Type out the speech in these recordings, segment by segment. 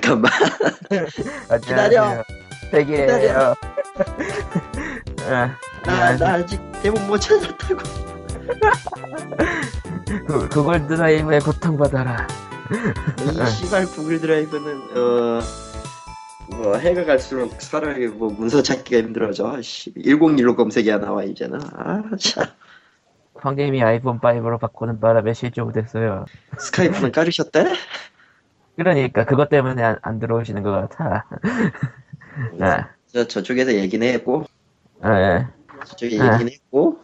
잠깐만. 기다려. 되게요. 아, 나, 나 아직 대본 못 찾았다고. 그, 구글 드라이브에 고통받아라. 이 씨발 구글 드라이브는 어. 뭐 해가 갈수록 사람이 뭐 문서 찾기가 힘들어져. 씨, 101로 검색이야 나와 이제는. 아 참. 황님이 아이폰 5로 바꾸는 바람에 실종 됐어요. 스카이프는 깔으셨대? 그러니까 그것 때문에 안, 안 들어오시는 것 같아. 아, 저 저쪽에서 얘기는 했고 아, 예. 저쪽에 아. 얘기는 했고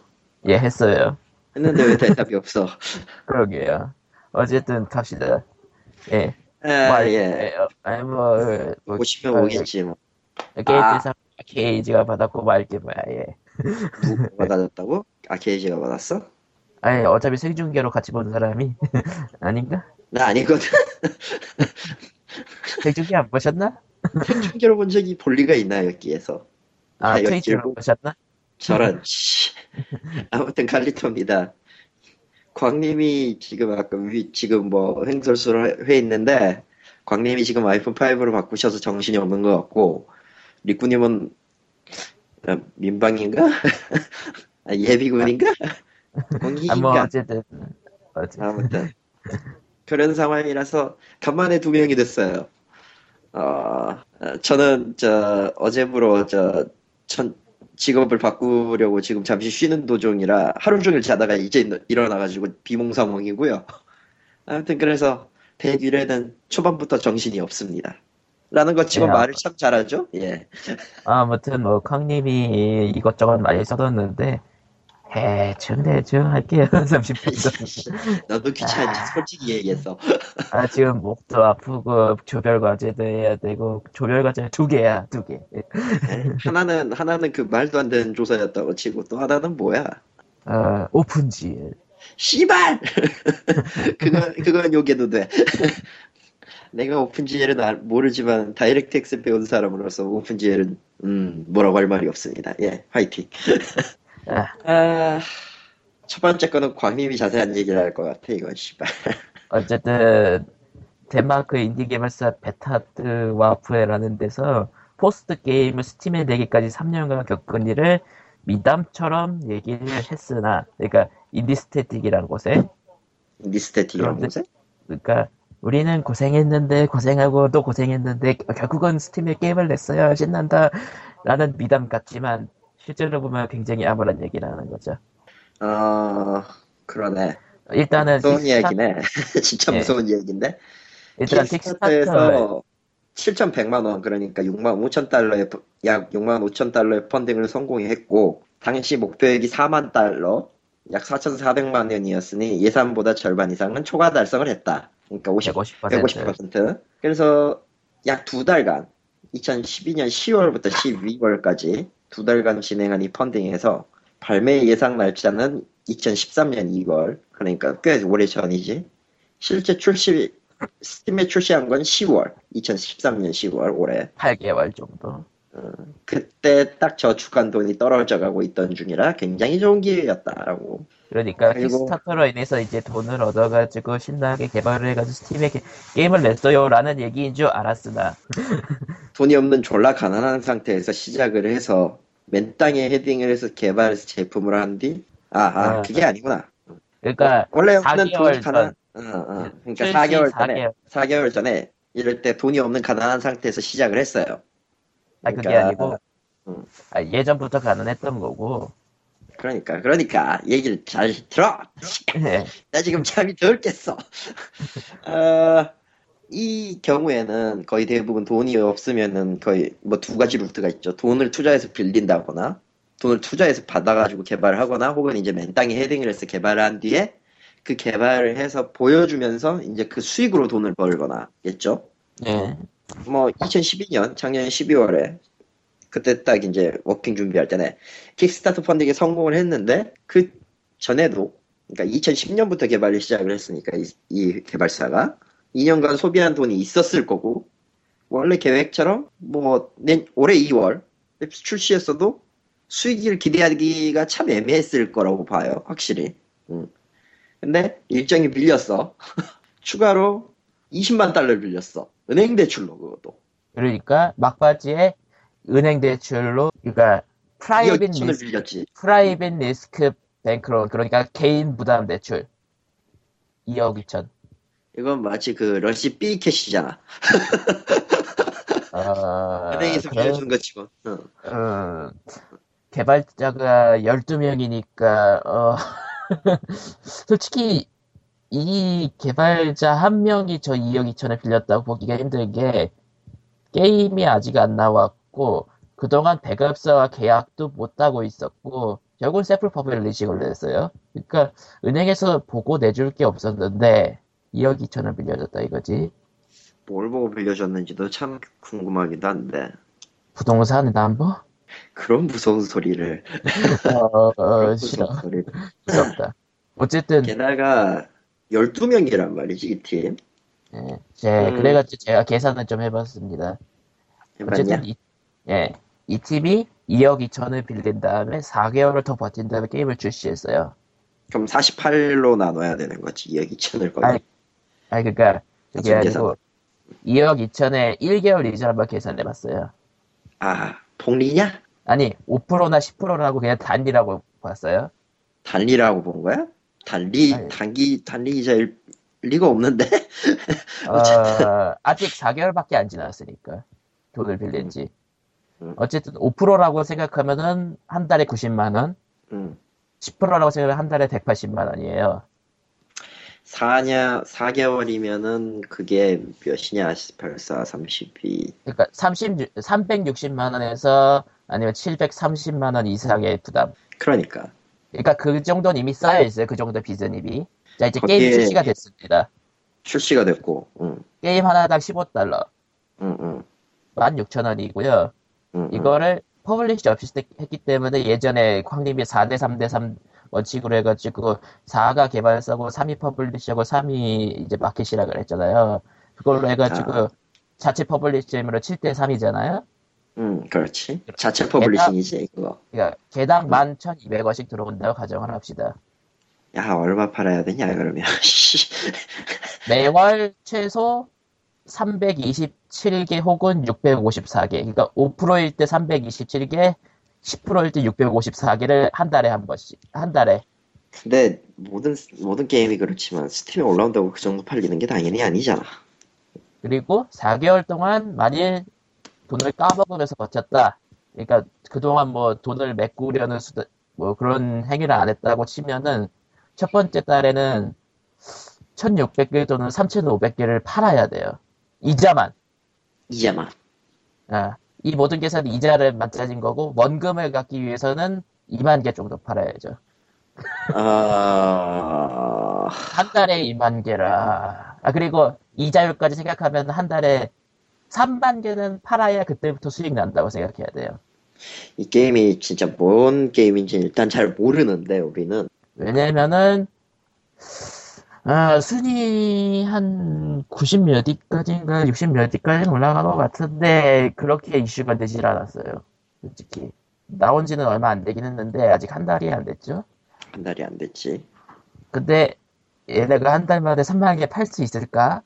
예, 했어요. 했는데 왜 대답이 없어? 그러게요. 어쨌든 갑시다. 예. 아 뭐, 예. 아니 뭐, 어, 뭐 오시면 어, 오겠지 뭐. 게임에서 케이지가 받았고 말게 뭐야 예. 누가 받았다고? 아 케이지가 받았어? 아니 어차피 생중계로 같이 보는 사람이 아닌가? 나 아니거든. 생중계 안 보셨나? 생중계로 본 적이 볼 리가 있나 여기에서? 아 아, 트위치로 길고. 보셨나? 저런. 씨. 아무튼 칼리토입니다. 광님이 지금 아까 위- 지금 뭐 횡설수설 해 있는데 광님이 지금 아이폰 5로 바꾸셔서 정신이 없는 것 같고 리꾸님은 아, 민방인가? 아, 예비군인가? 아, 뭐 공익인가? 어쨌든 어쨌든 아무튼 그런 상황이라서 간만에 두 명이 됐어요. 어, 어, 저는 저 어제부로 저 천, 직업을 바꾸려고 지금 잠시 쉬는 도중이라 하루 종일 자다가 이제 일- 일어나가지고 비몽사몽이고요. 아무튼 그래서 대규례는 초반부터 정신이 없습니다. 라는 것 치고 네, 말을 참 잘하죠. 예. 아무튼 뭐 광님이 이것저것 많이 써뒀는데 대충 대충 할게요 30분 정도. 너도 귀찮지 솔직히 얘기했어. 아 지금 목도 아프고 조별 과제도 해야 되고 조별 과제 두 개야 두 개. 하나는 하나는 그 말도 안 되는 조사였다고 치고 또 하나는 뭐야? 아 OpenGL. 씨발! 그건, 그건 욕해도 돼. 내가 OpenGL은 알- 모르지만 DirectX 배운 사람으로서 OpenGL은, 음, 뭐라고 할 말이 없습니다. 예, 화이팅. 아, 아, 첫 번째 거는 광님이 자세한 얘기를 할 것 같아, 이건 씨발. 어쨌든 덴마크 인디 개발사 BetaDwarf라는 데서 Forced 게임을 Steam에 내기까지 3년간 겪은 일을 미담처럼 얘기를 했으나 그러니까 IndieStatik이라는 곳에 니스테틱이라는 그런데- 곳에? 그러니까 우리는 고생했는데 고생하고 또 고생했는데 결국은 Steam에 게임을 냈어요 신난다 라는 미담 같지만 실제로 보면 굉장히 얘기를 하는 거죠 어, 그러네. 일단은 무서운 킥스타- 이야기네. 진짜 예. 무서운 얘기인데. 일단 킥스타터 킥스타트에서 7,100만 원 그러니까 6만 5천 달러의 약 6만 5천 달러의 펀딩을 성공했고 당시 목표액이 4만 달러 약 4,400만 원이었으니 예산보다 절반 이상은 초과 달성을 했다. 그러니까 50, 150% 150%. 그래서 약 두 달간 2012년 10월부터 12월까지 두 달간 진행한 이 펀딩에서 발매 예상 날짜는 2013년 2월 그러니까 꽤 오래 전이지. 실제 출시 스팀에 출시한 건 10월 2013년 10월 올해. 8개월 정도. 그때 딱 저축한 돈이 떨어져 가고 있던 중이라 굉장히 좋은 기회였다라고. 그러니까 그리고- 킥스타터로 인해서 이제 돈을 얻어가지고 신나게 개발을 해가지고 스팀에 게, 게임을 냈어요라는 얘기인 줄 알았으나 돈이 없는 졸라 가난한 상태에서 시작을 해서 맨 땅에 헤딩을 해서 개발해서 제품을 한 뒤, 아, 아, 아. 그게 아니구나. 그러니까 원래 없는 4개월 돈이 전. 가난, 어, 어. 그러니까 출시 4개월 전에, 4개월. 4개월 전에 이럴 때 돈이 없는 가난한 상태에서 시작을 했어요. 아 그게 그러니까, 아니고 음. 아, 예전부터 가능했던 거고 그러니까, 그러니까, 얘기를 잘 들어! 예. 나 지금 잠이 덜 깼어. 어, 이 경우에는 거의 대부분 돈이 없으면은 거의 뭐 두 가지 루트가 있죠. 돈을 투자해서 빌린다거나, 돈을 투자해서 받아가지고 개발을 하거나, 혹은 이제 맨 땅에 헤딩을 해서 개발을 한 뒤에 그 개발을 해서 보여주면서 이제 그 수익으로 돈을 벌거나, 겠죠? 예. 뭐 2012년 작년 12월에 그때 딱 이제 working 준비할 때네 킥스타터 펀딩에 성공을 했는데 그 전에도 그러니까 2010년부터 개발을 시작을 했으니까 이, 이 개발사가 2년간 소비한 돈이 있었을 거고 원래 계획처럼 뭐 내, 올해 2월 출시했어도 수익을 기대하기가 참 애매했을 거라고 봐요 확실히 음. 근데 일정이 밀렸어 추가로 20만 달러를 빌렸어 은행 대출로 그것도. 그러니까 막바지에 은행 대출로 그러니까 private 2억 2천을 리스크 빌렸지. private risk bank loan 그러니까 개인 부담 대출 2억 2천. 이건 마치 그 러시앤캐시잖아. 어, 은행에서 빌려준 거 치고. 응. 어, 개발자가 12명이니까, 어, 솔직히, 이 개발자 한 명이 저 2억 2천을 빌렸다고 보기가 힘든 게, 게임이 아직 안 나왔고, 그동안 배급사와 계약도 못 하고 있었고, 결국은 self publishing을 냈어요. 그러니까, 은행에서 보고 내줄 게 없었는데, 2억 2천을 빌려줬다 이거지. 뭘 보고 빌려줬는지도 참 궁금하기도 한데. 부동산 담보? 그런 무서운 소리를. 어, 어, 그런 싫어. 무서운 소리를. 무섭다. 어쨌든, 게다가 12명이란 말이지, 이 팀. 예, 제, 음. 그래가지고 제가 계산을 좀 해봤습니다. 해봤냐? 어쨌든, 이, 예, 이 팀이 2억 2천을 빌린 다음에 4개월을 더 버틴 다음에 게임을 출시했어요. 그럼 48로 나눠야 되는 거지, 2억 2천을 거의. 아니, 그니까, 그게? 아니고, 2억 2천에 1개월 이자 한번 계산해 봤어요. 아, 복리냐? 아니, 5%나 10%라고 그냥 단위라고 봤어요. 단리라고 본 거야? 단리, 아니. 단기, 단리 이자 일 리가 없는데? 어, 아직 4개월밖에 안 지났으니까. 돈을 빌린 지. 음. 어쨌든 5%라고 생각하면은 한 달에 90만원, 응. 10%라고 생각하면 한 달에 180만원이에요. 4냐, 4개월이면은 그게 몇이냐, 벌써 32. 그러니까 30, 360만 원에서 아니면 730만 원 이상의 부담. 그러니까. 그러니까 그 정도는 이미 쌓여 있어요. 그 정도 이미. 자, 이제 게임 출시가 됐습니다. 출시가 됐고, 응, 게임 하나당 15달러. 응, 응. 16,000원이고요. 응, 응. 이거를 publisher 없이 했기 때문에 예전에 광님이 4대 3대 3 원칙으로 해가지고 4가 개발사고 3이 publisher고 3이 이제 마켓이라 그랬잖아요. 그걸로 해가지고 아. 자체 publishing으로 7대 3이잖아요. 응, 그렇지. 자체 publishing이지, 그거. 그러니까 개당 11,200원씩 들어온다고 가정을 합시다. 야, 얼마 팔아야 되냐, 그러면. 씨. 매월 최소 327개 혹은 654개. 그러니까 5%일 때 327개, 10%일 때 654개를 한 달에 한 번씩. 한 달에. 근데 모든 모든 게임이 그렇지만 Steam에 올라온다고 그 정도 팔리는 게 당연히 아니잖아. 그리고 4개월 동안 만일 돈을 까먹으면서 버텼다. 그러니까 그동안 뭐 돈을 메꾸려는 수도, 뭐 그런 행위를 안 했다고 치면은 첫 번째 달에는 1600개 또는 3500개를 팔아야 돼요. 이자만. 이자만. 아, 이 모든 계산이 이자를 맞춰진 거고 원금을 갚기 위해서는 2만 개 정도 팔아야죠. 아, 한 달에 2만 개라. 아 그리고 이자율까지 생각하면 한 달에 3만 개는 팔아야 그때부터 수익 난다고 생각해야 돼요. 이 게임이 진짜 뭔 게임인지 일단 잘 모르는데 우리는 왜냐면은 아, 순위 한 90몇 위까지인가 60몇 위까지는 올라간 것 같은데 그렇게 이슈가 되질 않았어요. 솔직히 나온 지는 얼마 안 되긴 했는데 아직 한 달이 안 됐죠. 한 달이 안 됐지. 근데 얘네가 한 달 만에 3만 개 팔 수 있을까?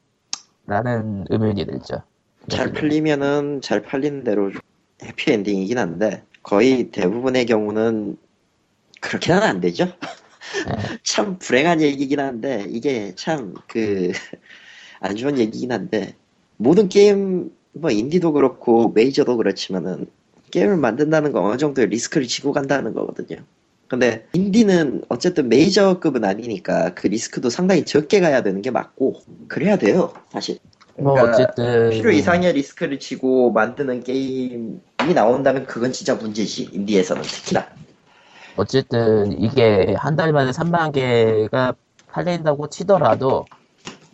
라는 의문이 들죠. 잘 팔리면은 잘 팔리는 대로 해피엔딩이긴 한데 거의 대부분의 경우는 그렇게는 안 되죠. 참 불행한 얘기긴 한데 이게 참 그 안 좋은 얘기긴 한데 모든 게임 뭐 인디도 그렇고 메이저도 그렇지만은 게임을 만든다는 건 어느 정도의 리스크를 지고 간다는 거거든요. 근데 인디는 어쨌든 메이저급은 아니니까 그 리스크도 상당히 적게 가야 되는 게 맞고 그래야 돼요 사실. 뭐 그러니까 어쨌든 필요 이상의 리스크를 지고 만드는 게임이 나온다면 그건 진짜 문제지 인디에서는 특히나 어쨌든 이게 한 달 만에 3만 개가 팔린다고 치더라도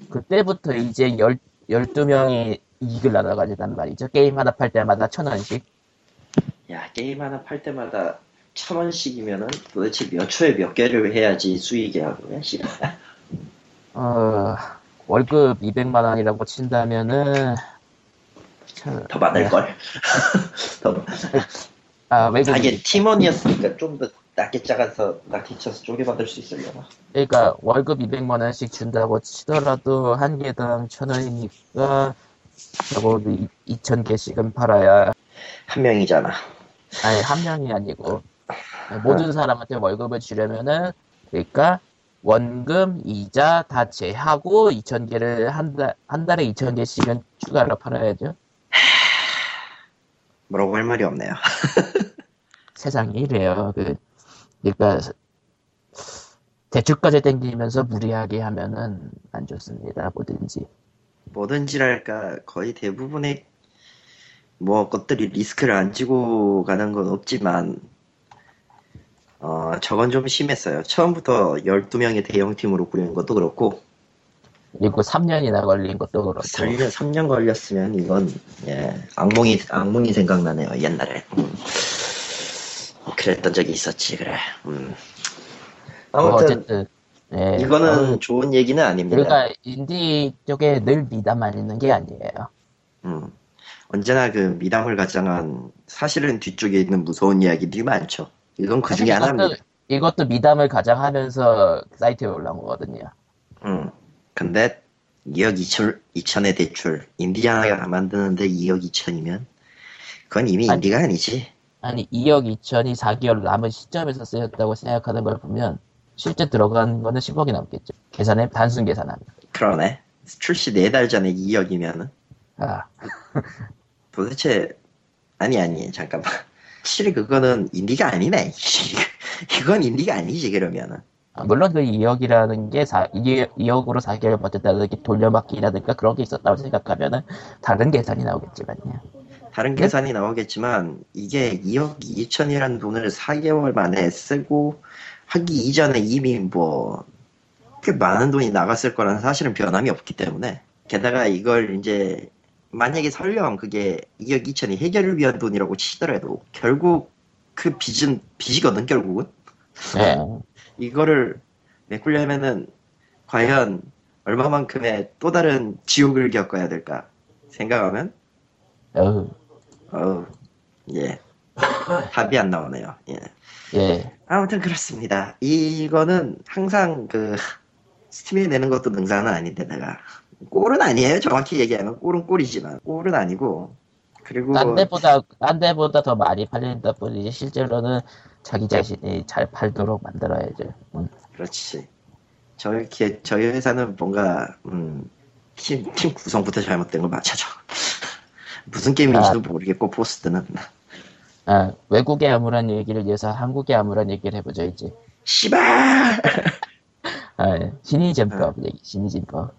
그때부터 이제 열, 12명이 이익을 나눠가지단 말이죠. 게임 하나 팔 때마다 천 원씩. 야 게임 하나 팔 때마다 천 원씩이면은 도대체 몇 초에 몇 개를 해야지 수익이 하고요 씨발 어, 월급 200만 원이라고 친다면은 참, 더 많을 걸 더 아, 외국인. 하긴 팀원이었으니까 좀 더 낮게 작아서 낮게 쳐서 쪼개 받을 수 있으려나 그러니까 월급 200만 원씩 준다고 치더라도 한 개당 천 원이니까 적어도 2,000개씩은 팔아야 한 명이잖아. 아니 한 명이 아니고 모든 사람한테 월급을 주려면은 그러니까 원금 이자 다 제하고 2,000개를 한, 달, 한 달에 2,000개씩은 추가로 팔아야죠. 뭐라고 할 말이 없네요. 세상이 이래요. 그, 그러니까 대출까지 땡기면서 무리하게 하면은 안 좋습니다. 뭐든지. 뭐든지랄까 거의 대부분의 뭐 것들이 리스크를 안 지고 가는 건 없지만 어 저건 좀 심했어요. 처음부터 12명의 대형팀으로 꾸리는 것도 그렇고 그리고 3년이나 걸린 것도 그렇고. 3년, 3년 걸렸으면 이건 예 악몽이 악몽이 생각나네요 옛날에 음. 그랬던 적이 있었지 그래 음. 뭐 아무튼 어쨌든 예. 이거는 어, 좋은 얘기는 아닙니다. 그러니까 인디 쪽에 늘 미담만 있는 게 아니에요. 음. 언제나 그 미담을 가장한 사실은 뒤쪽에 있는 무서운 이야기들이 많죠. 이건 그 중에 하나입니다. 이것도 미담을 가장하면서 사이트에 올라온 거거든요. 음. 근데 2억 2천, 2천의 대출 인디아나가 만드는데 2억 2천이면 그건 이미 아니. 인디가 아니지. 아니 2억 2천이 4개월 남은 시점에서 쓰였다고 생각하는 걸 보면 실제 들어간 거는 10억이 넘겠죠. 계산해 단순 계산하면. 그러네. 출시 4달 전에 2억이면은 아, 도대체 아니 아니 잠깐만. 확실히 그거는 인디가 아니네. 이건 인디가 아니지 그러면은. 아, 물론 그 2억이라는 게 4, 2억으로 4개월 버텼다는 게 돌려막기라든가 그런 게 있었다고 생각하면은 다른 계산이 나오겠지만요. 다른 네? 계산이 나오겠지만 이게 2억 2천이라는 돈을 4개월 만에 쓰고 하기 이전에 이미 뭐 꽤 많은 돈이 나갔을 거라는 사실은 변함이 없기 때문에 게다가 이걸 이제 만약에 설령 그게 2억 2천이 해결을 위한 돈이라고 치더라도 결국 그 빚은 빚이거든 결국은 네. 이거를 메꾸려면은 과연 얼마만큼의 또 다른 지옥을 겪어야 될까 생각하면 어우, 어우, 예. 답이 안 나오네요. 예. 예. 아무튼 그렇습니다. 이거는 항상 그 스팀에 내는 것도 능사는 아닌데 내가 꼴은 아니에요. 정확히 얘기하면 꼴은 꼴이지만 꼴은 아니고 그리고 딴 데보다, 딴 데보다 더 많이 팔린다 뿐이지 실제로는 자기 자신이 잘 팔도록 만들어야죠. 음. 그렇지. 저희 기- 저희 회사는 뭔가 음, 팀, 팀 구성부터 잘못된 걸 맞춰줘. 무슨 게임인지도 모르겠고 포스트는 아, 외국의 아무런 얘기를 위해서 한국의 아무런 얘기를 해보죠, 이제. 씨발. 아, 예. 신의진법 얘기, 신의진법.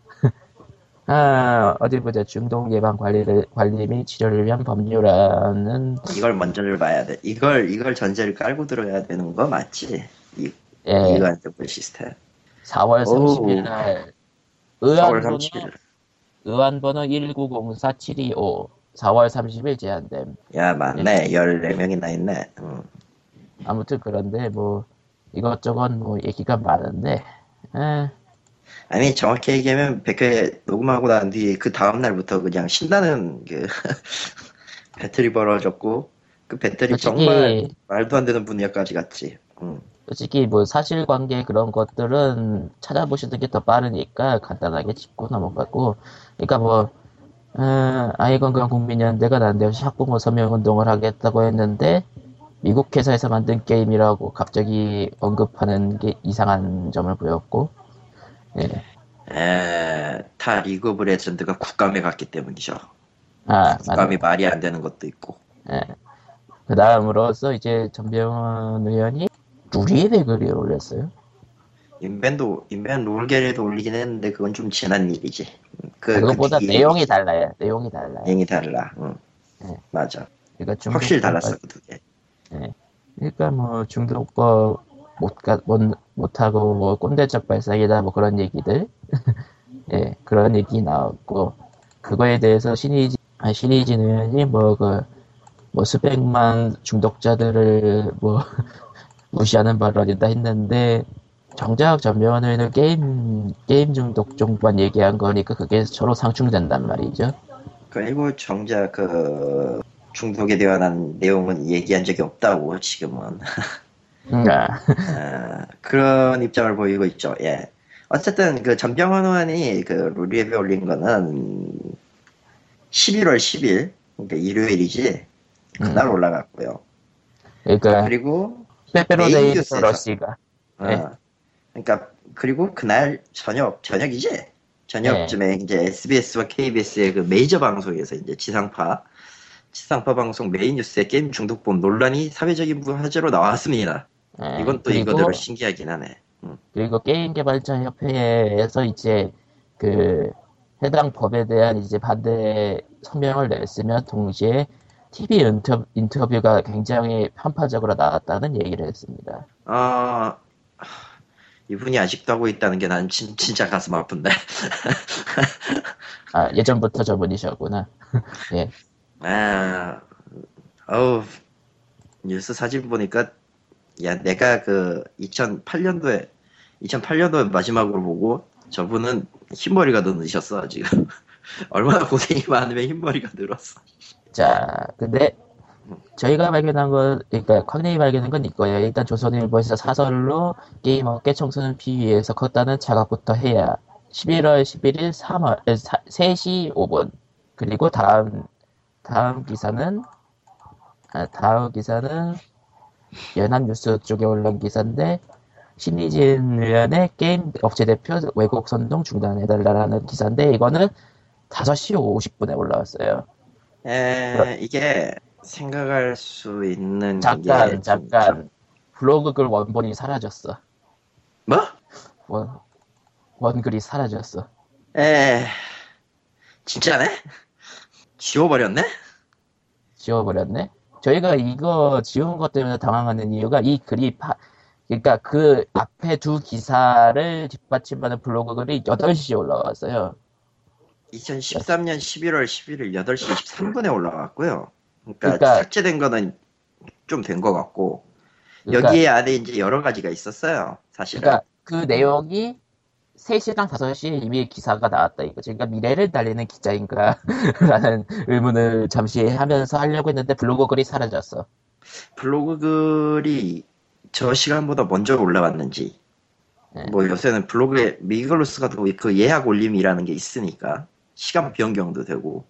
아, 어디 보자. 중독 예방 관리를, 관리 및 치료를 위한 법률안은, 이걸 먼저를 봐야 돼. 이걸 이걸 전제를 깔고 들어야 되는 거 맞지? 이 예, 이거 안정부 시스템. 4월 오우. 30일 날, 4월 의안번호, 30일. 의안번호 1904725, 4월 30일 제한됨. 야, 맞네. 14명이나 있네. 음. 아무튼 그런데 뭐, 이것저것 뭐 얘기가 많은데, 에, 아니, 정확히 얘기하면 100회 녹음하고 난 뒤에 그 다음 날부터 그냥 신나는 그 배틀이 벌어졌고, 그 배틀이 솔직히- 정말 말도 안 되는 분야까지 갔지. 음. 솔직히 뭐 사실관계 그런 것들은 찾아보시는 게 더 빠르니까 간단하게 짚고 넘어가고 그러니까 뭐 어, 아이건강 국민연대가 난데없이 학부모 서명운동을 하겠다고 했는데 미국 회사에서 만든 게임이라고 갑자기 언급하는 게 이상한 점을 보였고 예. 에, 타 League of Legends가 국감에 갔기 때문이죠. 아, 국감이. 말이 안 되는 것도 있고. 예. 그 다음으로서 이제 전병헌 의원이 루리의 글을 올렸어요. 인벤도, 인벤 롤게에도 올리긴 했는데 그건 좀 지난 일이지. 음, 그, 그것보다 그 내용이 달라요. 내용이 달라요. 내용이 달라. 응. 네. 맞아. 그러니까 중독 확실히 달랐어, 그 두 개. 그러니까 뭐 중독법 못, 가, 못, 못하고 뭐 꼰대적 발상이다 뭐 그런 얘기들 예 그런 얘기 나왔고 그거에 대해서 신의진 아, 신의진 의원이 뭐그 뭐 수백만 중독자들을 뭐 무시하는 발언이다 했는데 정작 의원은 게임 게임 중독 정도만 얘기한 거니까 그게 서로 상충된단 말이죠. 그리고 정작 그 중독에 대한 내용은 얘기한 적이 없다고 지금은 아, 아, 그런 입장을 보이고 있죠. 예. 어쨌든 그 전병헌 의원이 그 루리웹에 올린 거는 11월 10일 그러니까 일요일이지 그날 음. 올라갔고요. 그러니까 그리고 빼빼로데이. 러시가 네. 어, 그러니까 그리고 그날 저녁 저녁이지 저녁쯤에 네. 이제 SBS와 KBS의 그 메이저 방송에서 이제 지상파 지상파 방송 메인 뉴스의 게임 중독법 논란이 사회적인 화제로 나왔습니다. 예, 이건 또 그리고, 이거대로 신기하긴 하네. 그리고 게임 개발자 협회에서 이제 그 해당 법에 대한 이제 반대 성명을 냈으면 동시에 TV 인터, 인터뷰가 굉장히 편파적으로 나왔다는 얘기를 했습니다. 아 이분이 아직도 하고 있다는 게 난 진짜 가슴 아픈데. 아 예전부터 저분이셨구나. 예. 아, 어우, 뉴스 사진 보니까, 야, 내가 그 2008년도에, 2008년도에 마지막으로 보고, 저분은 흰머리가 더 늦었어, 지금. 얼마나 고생이 많으면 흰머리가 늘었어. 자, 근데 저희가 발견한 건, 그러니까 광님이 발견한 건 이거예요. 일단 조선일보에서 사설로 게임 업계 청소년 피위에서 컸다는 자각부터 해야 11월 11일 3월 3시 5분 그리고 다음 다음 기사는 아, 다음 기사는 연합뉴스 쪽에 올라온 기사인데 신의진 의원의 게임 업체 대표 외국 선동 중단해달라는 기사인데 이거는 5시 50분에 올라왔어요. 에, 이게 생각할 수 있는 잠깐 게 잠깐 블로그 글 원본이 사라졌어. 뭐? 원 원글이 사라졌어. 에, 진짜네? 지워버렸네? 지워버렸네. 저희가 이거 지운 것 때문에 당황하는 이유가 이 글이 파, 그러니까 그 앞에 두 기사를 뒷받침하는 블로그 글이 8시에 올라왔어요. 2013년 11월 11일 8시 23분에 올라갔고요. 그러니까, 그러니까- 삭제된 거는 좀 된 것 같고, 그러니까, 여기에 안에 이제 여러 가지가 있었어요. 사실은. 그러니까 그 내용이 3시랑 5시에 이미 기사가 나왔다 이거지. 그러니까 미래를 달리는 기자인가? 라는 의문을 잠시 하면서 하려고 했는데 블로그 글이 사라졌어. 블로그 글이 저 시간보다 먼저 올라왔는지, 네. 뭐 요새는 블로그에 미글루스가 그 예약 올림이라는 게 있으니까, 시간 변경도 되고,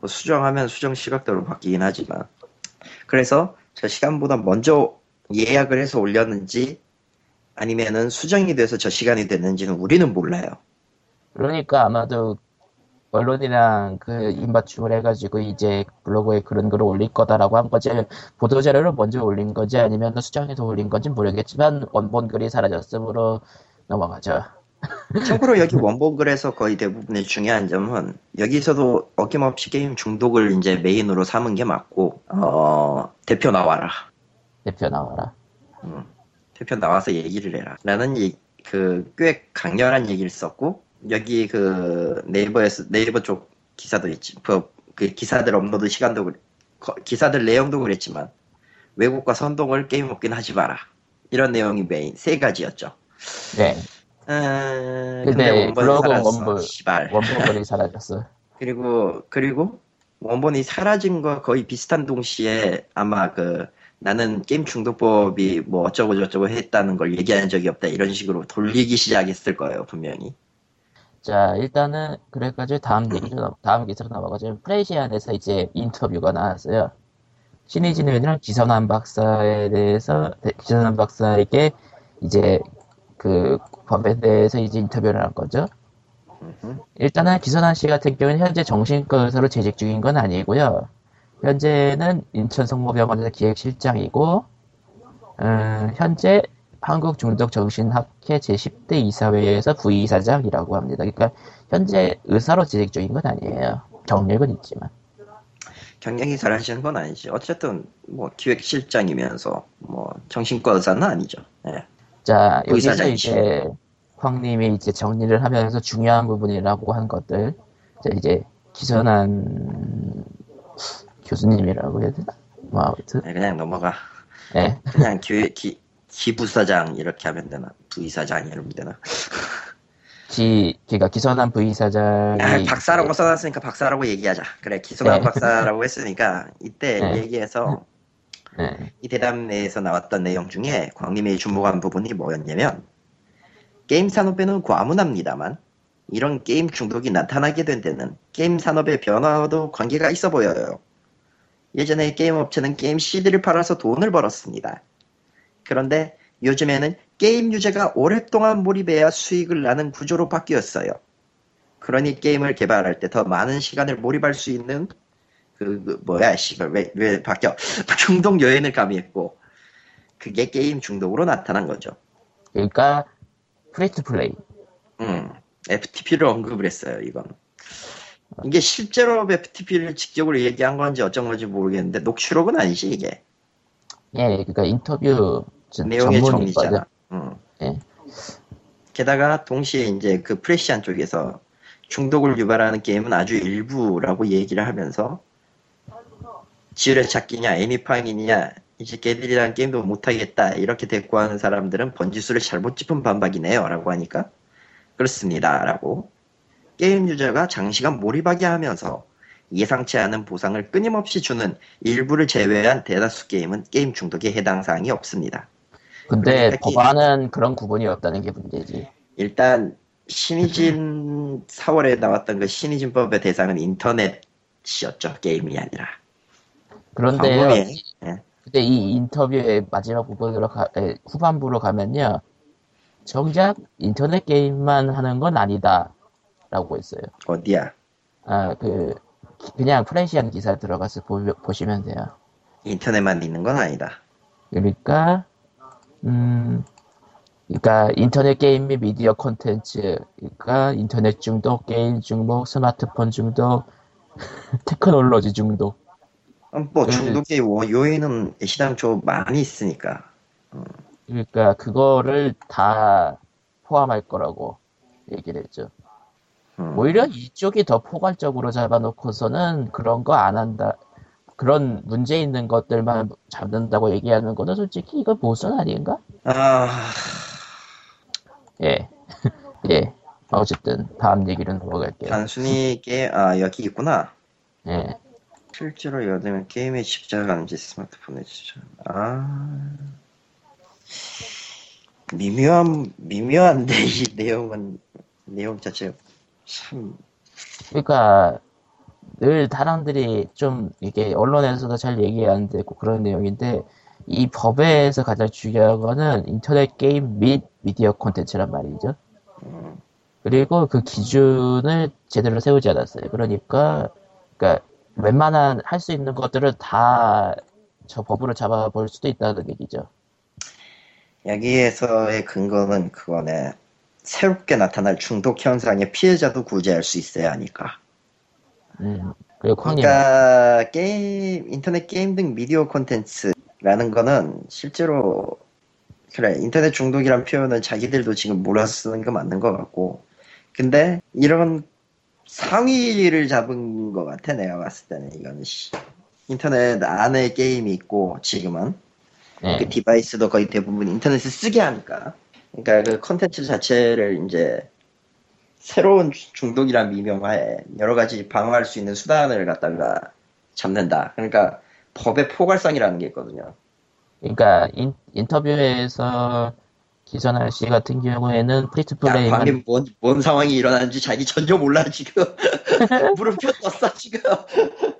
뭐 수정하면 수정 시각대로 바뀌긴 하지만, 그래서 저 시간보다 먼저 예약을 해서 올렸는지, 아니면은 수정이 돼서 저 시간이 됐는지는 우리는 몰라요. 그러니까 아마도 언론이랑 그 입맞춤을 해가지고 이제 블로그에 그런 글을 올릴 거다라고 한 거지 보도 자료를 먼저 올린 건지 아니면 수정해서 올린 건지 모르겠지만 원본 글이 사라졌으므로 넘어가죠. 참고로 여기 원본 글에서 거의 대부분의 중요한 점은 여기서도 어김없이 게임 중독을 이제 메인으로 삼은 게 맞고 어 대표 나와라. 대표 나와라. 대표 나와서 얘기를 해라. 라는 그 꽤 강렬한 얘기를 썼고 여기 그 네이버에서 네이버 쪽 기사도 있지. 그, 그 기사들 업로드 시간도 그래- 기사들 내용도 그랬지만 왜곡과 선동을 게임 업계는 하지 마라. 이런 내용이 메인 세 가지였죠. 네, 음, 근데 근데 원본이 블로그 사라졌어. 원본- 시발. 원본 글이 사라졌어. 그리고 그리고 원본이 사라진 거 거의 비슷한 동시에 아마 그 나는 게임 중독법이 뭐 어쩌고 저쩌고 했다는 걸 얘기한 적이 없다 이런 식으로 돌리기 시작했을 거예요 분명히. 자 일단은 그래가지고 다음 얘기로 넘- 다음 기사로 넘어가죠. 프레시안에서 이제 인터뷰가 나왔어요. 신의진 의원이랑 기선한 박사에 대해서 네, 기선한 박사에게 이제 그 대해서 이제 인터뷰를 한 거죠. 일단은 기선한 씨 같은 경우는 현재 정신과 의사로 재직 중인 건 아니고요. 현재는 인천 성모병원에서 기획실장이고, 음, 현재 한국 중독 정신학회 제10대 이사회에서 부이사장이라고 합니다. 그러니까 현재 의사로 재직 중인 건 아니에요. 경력은 있지만. 경영이 잘하시는 건 아니지. 어쨌든 뭐 기획실장이면서 뭐 정신과 의사는 아니죠. 예. 자, 여기서. 이제 황님이 이제 정리를 하면서 중요한 부분이라고 한 것들, 자, 이제 기선한 교수님이라고 해야 되나? 뭐 아무튼, 네, 그냥 넘어가. 예. 그냥 기, 기, 기부사장 이렇게 하면 되나? 부이사장 이러면 되나? 기, 그러니까 기선한 부이사장이 아, 박사라고 써놨으니까 박사라고 얘기하자. 그래, 기소남 네. 박사라고 했으니까 이때 네. 얘기해서 예, 이 대담 내에서 나왔던 내용 중에 광님이 주목한 부분이 뭐였냐면 게임 산업에는 과문합니다만 이런 게임 중독이 나타나게 된 데는 게임 산업의 변화와도 관계가 있어 보여요. 예전에 게임 업체는 게임 CD를 팔아서 돈을 벌었습니다. 그런데 요즘에는 게임 유저가 오랫동안 몰입해야 수익을 나는 구조로 바뀌었어요. 그러니 게임을 개발할 때 더 많은 시간을 몰입할 수 있는 그, 그 뭐야 씨발 왜, 왜 바뀌어 중독 요인을 가미했고 그게 게임 중독으로 나타난 거죠. 그러니까 free to play. 음, FTP를 언급을 했어요, 이건. 이게 실제로 FTP를 직접으로 얘기한 건지 어쩐 건지 모르겠는데, 녹취록은 아니지, 이게. 예, 그러니까 인터뷰 전- 내용의. 정리잖아. 음. 예. 게다가 동시에 이제 그 프레시안 쪽에서 중독을 유발하는 게임은 아주 일부라고 얘기를 하면서 지뢰 찾기냐, 애니팡이냐, 이제 걔들이랑 게임도 못하겠다, 이렇게 대꾸하는 사람들은 번지수를 잘못 짚은 반박이네요, 라고 하니까, 그렇습니다, 라고. 게임 유저가 장시간 몰입하게 하면서 예상치 않은 보상을 끊임없이 주는 일부를 제외한 대다수 게임은 게임 중독에 해당 사항이 없습니다. 근데 그러니까 법안은 그런 구분이 없다는 게 문제지. 일단 신의진 4월에 나왔던 그 신의진법의 대상은 인터넷이었죠 게임이 아니라 그런데요, 방법이- 예. 근데 이 인터뷰의 마지막 부분으로 가, 에, 후반부로 가면요, 정작 인터넷 게임만 하는 건 아니다라고 했어요. 어디야 아, 그 그냥 프레시안 기사 들어가서 보, 보시면 돼요. 인터넷만 있는 건 아니다 그러니까 음 그러니까 인터넷 게임 및 미디어 콘텐츠 그러니까 인터넷 중독, 게임 중독, 스마트폰 중독, 테크놀로지 중독 음, 뭐 그- 중독의 워- 요인은 시당초 많이 있으니까 그러니까 그거를 다 포함할 거라고 얘기를 했죠. 음. 오히려 이쪽이 더 포괄적으로 잡아놓고서는 그런 거 안 한다. 그런 문제 있는 것들만 잡는다고 얘기하는 거는 솔직히 이거 보선 아닌가? 아 예. 예. 어쨌든 다음 얘기로 넘어갈게요. 단순히 게임 아 여기 있구나 예. 실제로 여드면 게임에 집착하는지 스마트폰에 집착 아 미묘한 미묘한데 이 내용은 내용 자체가 참 그러니까 늘 사람들이 좀 이게 언론에서도 잘 얘기 안 되고 그런 내용인데 이 법에서 가장 중요한 거는 인터넷 게임 및 미디어 콘텐츠란 말이죠. 그리고 그 기준을 제대로 세우지 않았어요. 그러니까 그러니까 웬만한 할 수 있는 것들을 다 저 법으로 잡아볼 수도 있다는 얘기죠. 여기에서의 근거는 그거네. 새롭게 나타날 중독 현상의 피해자도 구제할 수 있어야 하니까. 음. 그러니까 게임, 인터넷 게임 등 미디어 콘텐츠라는 거는 실제로 그래 인터넷 중독이란 표현은 자기들도 지금 몰아서 쓰는 거 맞는 것 같고 근데 이런 상위를 잡은 것 같아 내가 봤을 때는 이거는 씨. 인터넷 안에 게임이 있고 지금은 네. 그 디바이스도 거의 대부분 인터넷을 쓰게 하니까. 그러니까 그 컨텐츠 자체를 이제 새로운 주- 중독이란 미명하에 여러 가지 방어할 수 있는 수단을 갖다가 잡는다. 그러니까 법의 포괄성이라는 게 있거든요. 그러니까 인, 인터뷰에서 기선완 씨 같은 경우에는 free to 야, play만 방금 뭔, 뭔 상황이 일어나는지 자기 전혀 몰라, 지금. 물음표 떴어, 지금.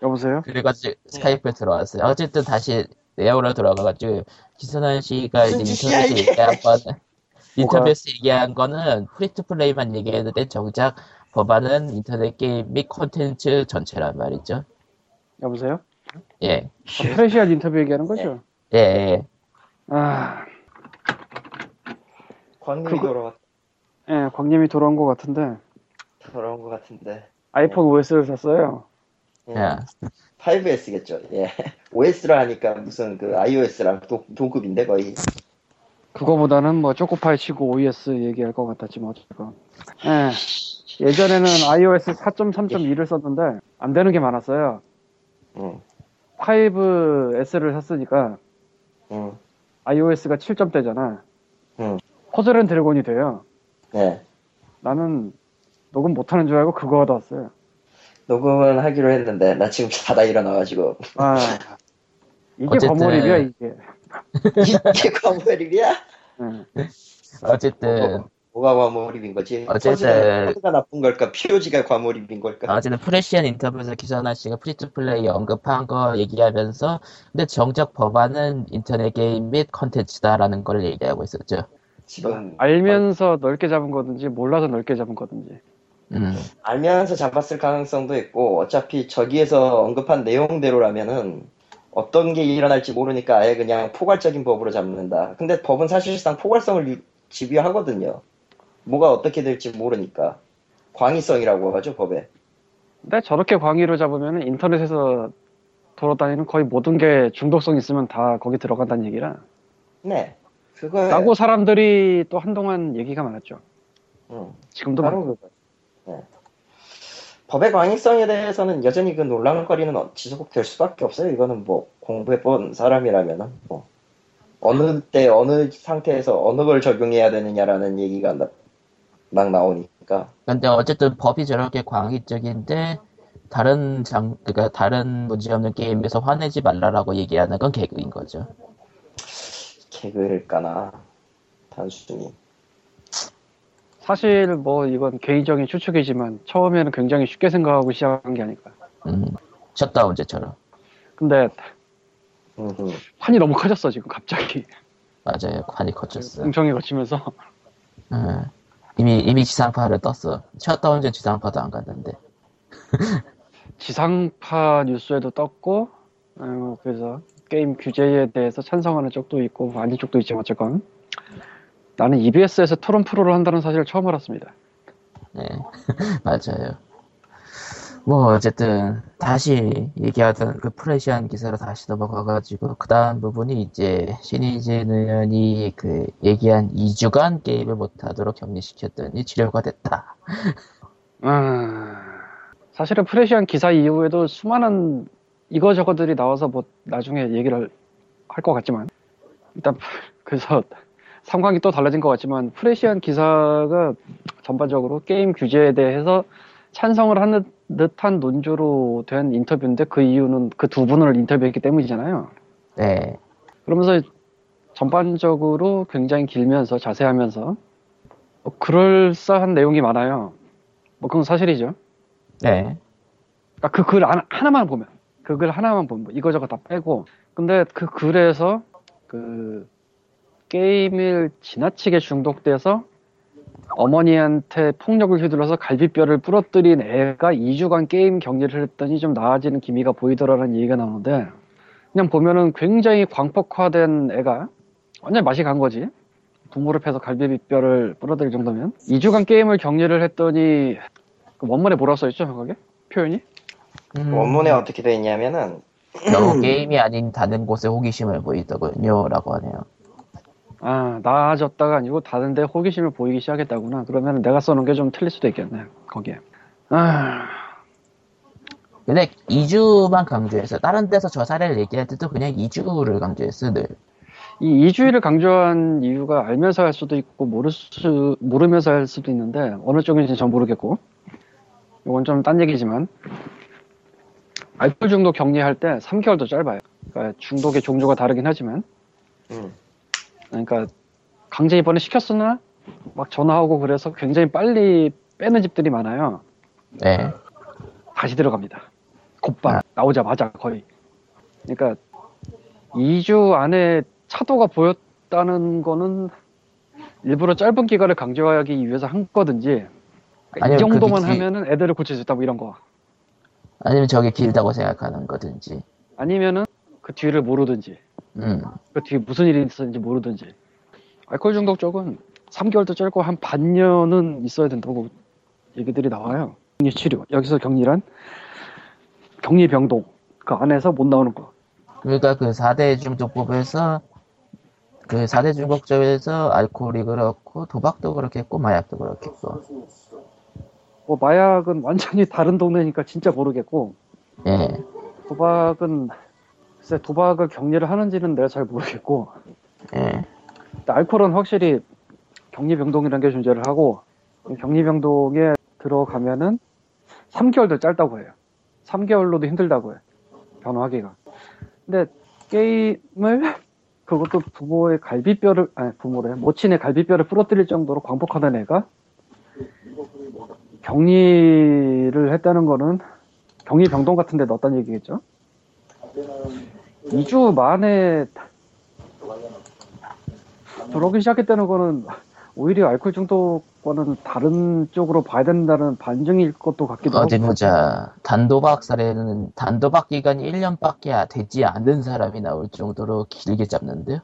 여보세요? 그래가지고 스카이프에 들어왔어요. 어쨌든 다시 내용으로 들어가가지고 기선완 씨가 이제 인터뷰에서 이게. 얘기한 거는 인터뷰에서 얘기한 거는 free to play만 얘기했는데 정작 법안은 인터넷 게임 및 콘텐츠 전체란 말이죠. 여보세요? 예, 아, 프레시안 인터뷰 얘기하는 거죠? 예, 예. 아, 광님이 그거- 돌아왔, 예, 광님이 돌아온 것 같은데 돌아온 것 같은데. 아이폰 OS를 샀어요. 예. 야, 5S겠죠, 예. OS라 하니까 무슨 그 iOS랑 동, 동급인데, 거의. 그거보다는 뭐 초코파이 치고 OS 얘기할 것 같았지만 어쨌건. 예. 예전에는 iOS 4.3.2를 썼는데 안 되는 게 많았어요. 응, 5S를 샀으니까 응, iOS가 7점대잖아. 응. 코드렌 드래곤이 돼요. 네. 나는 녹음 못하는 줄 알고 그거 하다 왔어요. 녹음을 하기로 했는데 나 지금 자다 일어나가지고 아, 이게 어쨌든- 거물입이야 이게. 이게 광고일이야? 예. 어쨌든 뭐가 과몰입인 거지? 어쨌든- 코드가 나쁜 걸까? POG가 과몰입인 걸까? 어쨌든 프레시안 인터뷰에서 기선아 씨가 프리투플레이 언급한 거 얘기하면서 근데 정작 법안은 인터넷 게임 및 컨텐츠다라는 걸 얘기하고 있었죠. 지금 알면서 넓게 잡은 거든지 몰라서 넓게 잡은 거든지. 음, 알면서 잡았을 가능성도 있고 어차피 저기에서 언급한 내용대로라면은 어떤 게 일어날지 모르니까 아예 그냥 포괄적인 법으로 잡는다. 근데 법은 사실상 포괄성을 유- 지배하거든요. 뭐가 어떻게 될지 모르니까 광의성이라고 하죠 법에. 근데 저렇게 광의로 잡으면 인터넷에서 돌아다니는 거의 모든 게 중독성 있으면 다 거기 들어간다는 얘기라. 네. 그거 라고 사람들이 또 한동안 얘기가 많았죠. 응. 지금도 바로 많고. 그거. 네. 법의 광의성에 대해서는 여전히 그 논란거리는 어- 지속될 수밖에 없어요. 이거는 뭐 공부해본 사람이라면은 뭐 어느 때 어느 상태에서 어느 걸 적용해야 되느냐라는 얘기가 나- 막 나오니까 근데 어쨌든 법이 저렇게 광의적인데 다른 장, 그러니까 다른 문제 없는 게임에서 화내지 말라라고 얘기하는 건 개그인 거죠. 개그일까나 단순히 사실 뭐 이건 개인적인 추측이지만 처음에는 굉장히 쉽게 생각하고 시작한 게 아닐까. 음, 셧다운제처럼. 근데 음흠. 판이 너무 커졌어 지금 갑자기. 맞아요. 관이 커졌어. 공청이 거치면서 음, 이미, 이미 지상파를 떴어. 셧다운제 지상파도 안 갔는데. 지상파 뉴스에도 떴고 어, 그래서 게임 규제에 대해서 찬성하는 쪽도 있고 아닌 쪽도 있지만 어쨌건 나는 EBS에서 토론 프로를 한다는 사실을 처음 알았습니다. 네, 맞아요. 뭐, 어쨌든, 다시 얘기하던 그 프레시안 기사로 다시 넘어가가지고, 그 다음 부분이 이제, 신의진 의원이 그, 얘기한 2주간 게임을 못하도록 격리시켰더니 치료가 됐다. 아, 사실은 프레시안 기사 이후에도 수많은 이거저거들이 나와서 뭐 나중에 얘기를 할 것 같지만 일단 그래서 상황이 또 달라진 것 같지만 프레시안 기사가 전반적으로 게임 규제에 대해서 찬성을 하는 듯한 논조로 된 인터뷰인데 그 이유는 그 두 분을 인터뷰했기 때문이잖아요. 네, 그러면서 전반적으로 굉장히 길면서 자세하면서 뭐 그럴싸한 내용이 많아요. 뭐 그건 사실이죠. 네, 그러니까 그 글 하나만 보면 그 글 하나만 보면 뭐 이거저거 다 빼고 근데 그 글에서 그 게임을 지나치게 중독돼서 어머니한테 폭력을 휘둘러서 갈비뼈를 부러뜨린 애가 2주간 게임 격리를 했더니 좀 나아지는 기미가 보이더라는 얘기가 나오는데 그냥 보면은 굉장히 광폭화된 애가 완전 맛이 간 거지 부모를 패서 갈비뼈를 부러뜨릴 정도면 2주간 게임을 격리를 했더니 그 원문에 뭐라고 써있죠 그게? 표현이? 음, 원문에 어떻게 되어 있냐면은 겨우 게임이 아닌 다른 곳에 호기심을 보이더군요, 라고 하네요. 아, 나아졌다가 아니고 다른데 호기심을 보이기 시작했다구나. 그러면 내가 써놓은 게 좀 틀릴 수도 있겠네, 거기에. 아, 근데 2주만 강조해서, 다른 데서 저 사례를 얘기할 때도 그냥 2주를 강조했어, 늘. 이 이주의를 강조한 이유가 알면서 할 수도 있고, 모를 수, 모르면서 할 수도 있는데, 어느 쪽인지 전 모르겠고. 이건 좀 딴 얘기지만, 알코올 중독 격리할 때 3개월도 짧아요. 그러니까 중독의 종류가 다르긴 하지만, 음, 그러니까 강제 입원을 시켰으나, 막 전화하고 그래서 굉장히 빨리 빼는 집들이 많아요. 네. 다시 들어갑니다. 곧바로 나오자마자 거의. 그러니까 2주 안에 차도가 보였다는 거는 일부러 짧은 기간을 강조하기 위해서 한 거든지 그러니까 이 아니면 정도만 그게 기- 하면은 애들을 고칠 수 있다 뭐 이런 거. 아니면 저게 길다고 생각하는 거든지. 아니면은 그 뒤를 모르든지 음, 그 뒤에 무슨 일이 있었는지 모르든지. 알코올 중독 쪽은 3개월도 짧고 한 반년은 있어야 된다고 얘기들이 나와요. 격리 치료. 여기서 격리란 격리 병동. 그 안에서 못 나오는 거. 그러니까 그 4대 중독법에서 그 4대 중독점에서 알코올이 그렇고 도박도 그렇겠고 마약도 그렇겠고 뭐 마약은 완전히 다른 동네니까 진짜 모르겠고. 예. 도박은 글쎄 도박을 격리를 하는지는 내가 잘 모르겠고. 예. 알코올은 확실히 격리병동이라는 게 존재를 하고 이 격리병동에 들어가면은 3개월도 짧다고 해요. 3개월로도 힘들다고 해요. 변호하기가. 근데 게임을 그것도 부모의 갈비뼈를 아니 부모래. 모친의 갈비뼈를 부러뜨릴 정도로 광폭하던 애가 격리를 했다는 거는 격리 병동 같은 데 넣었다는 얘기겠죠? 2주 만에 저러기 시작했다는 거는 오히려 알코올 중독과는 다른 쪽으로 봐야 된다는 반증일 것도 같기도 어디 하고 보자. 단도박 사례는 단도박 기간이 1년밖에 되지 않은 사람이 나올 정도로 길게 잡는데요.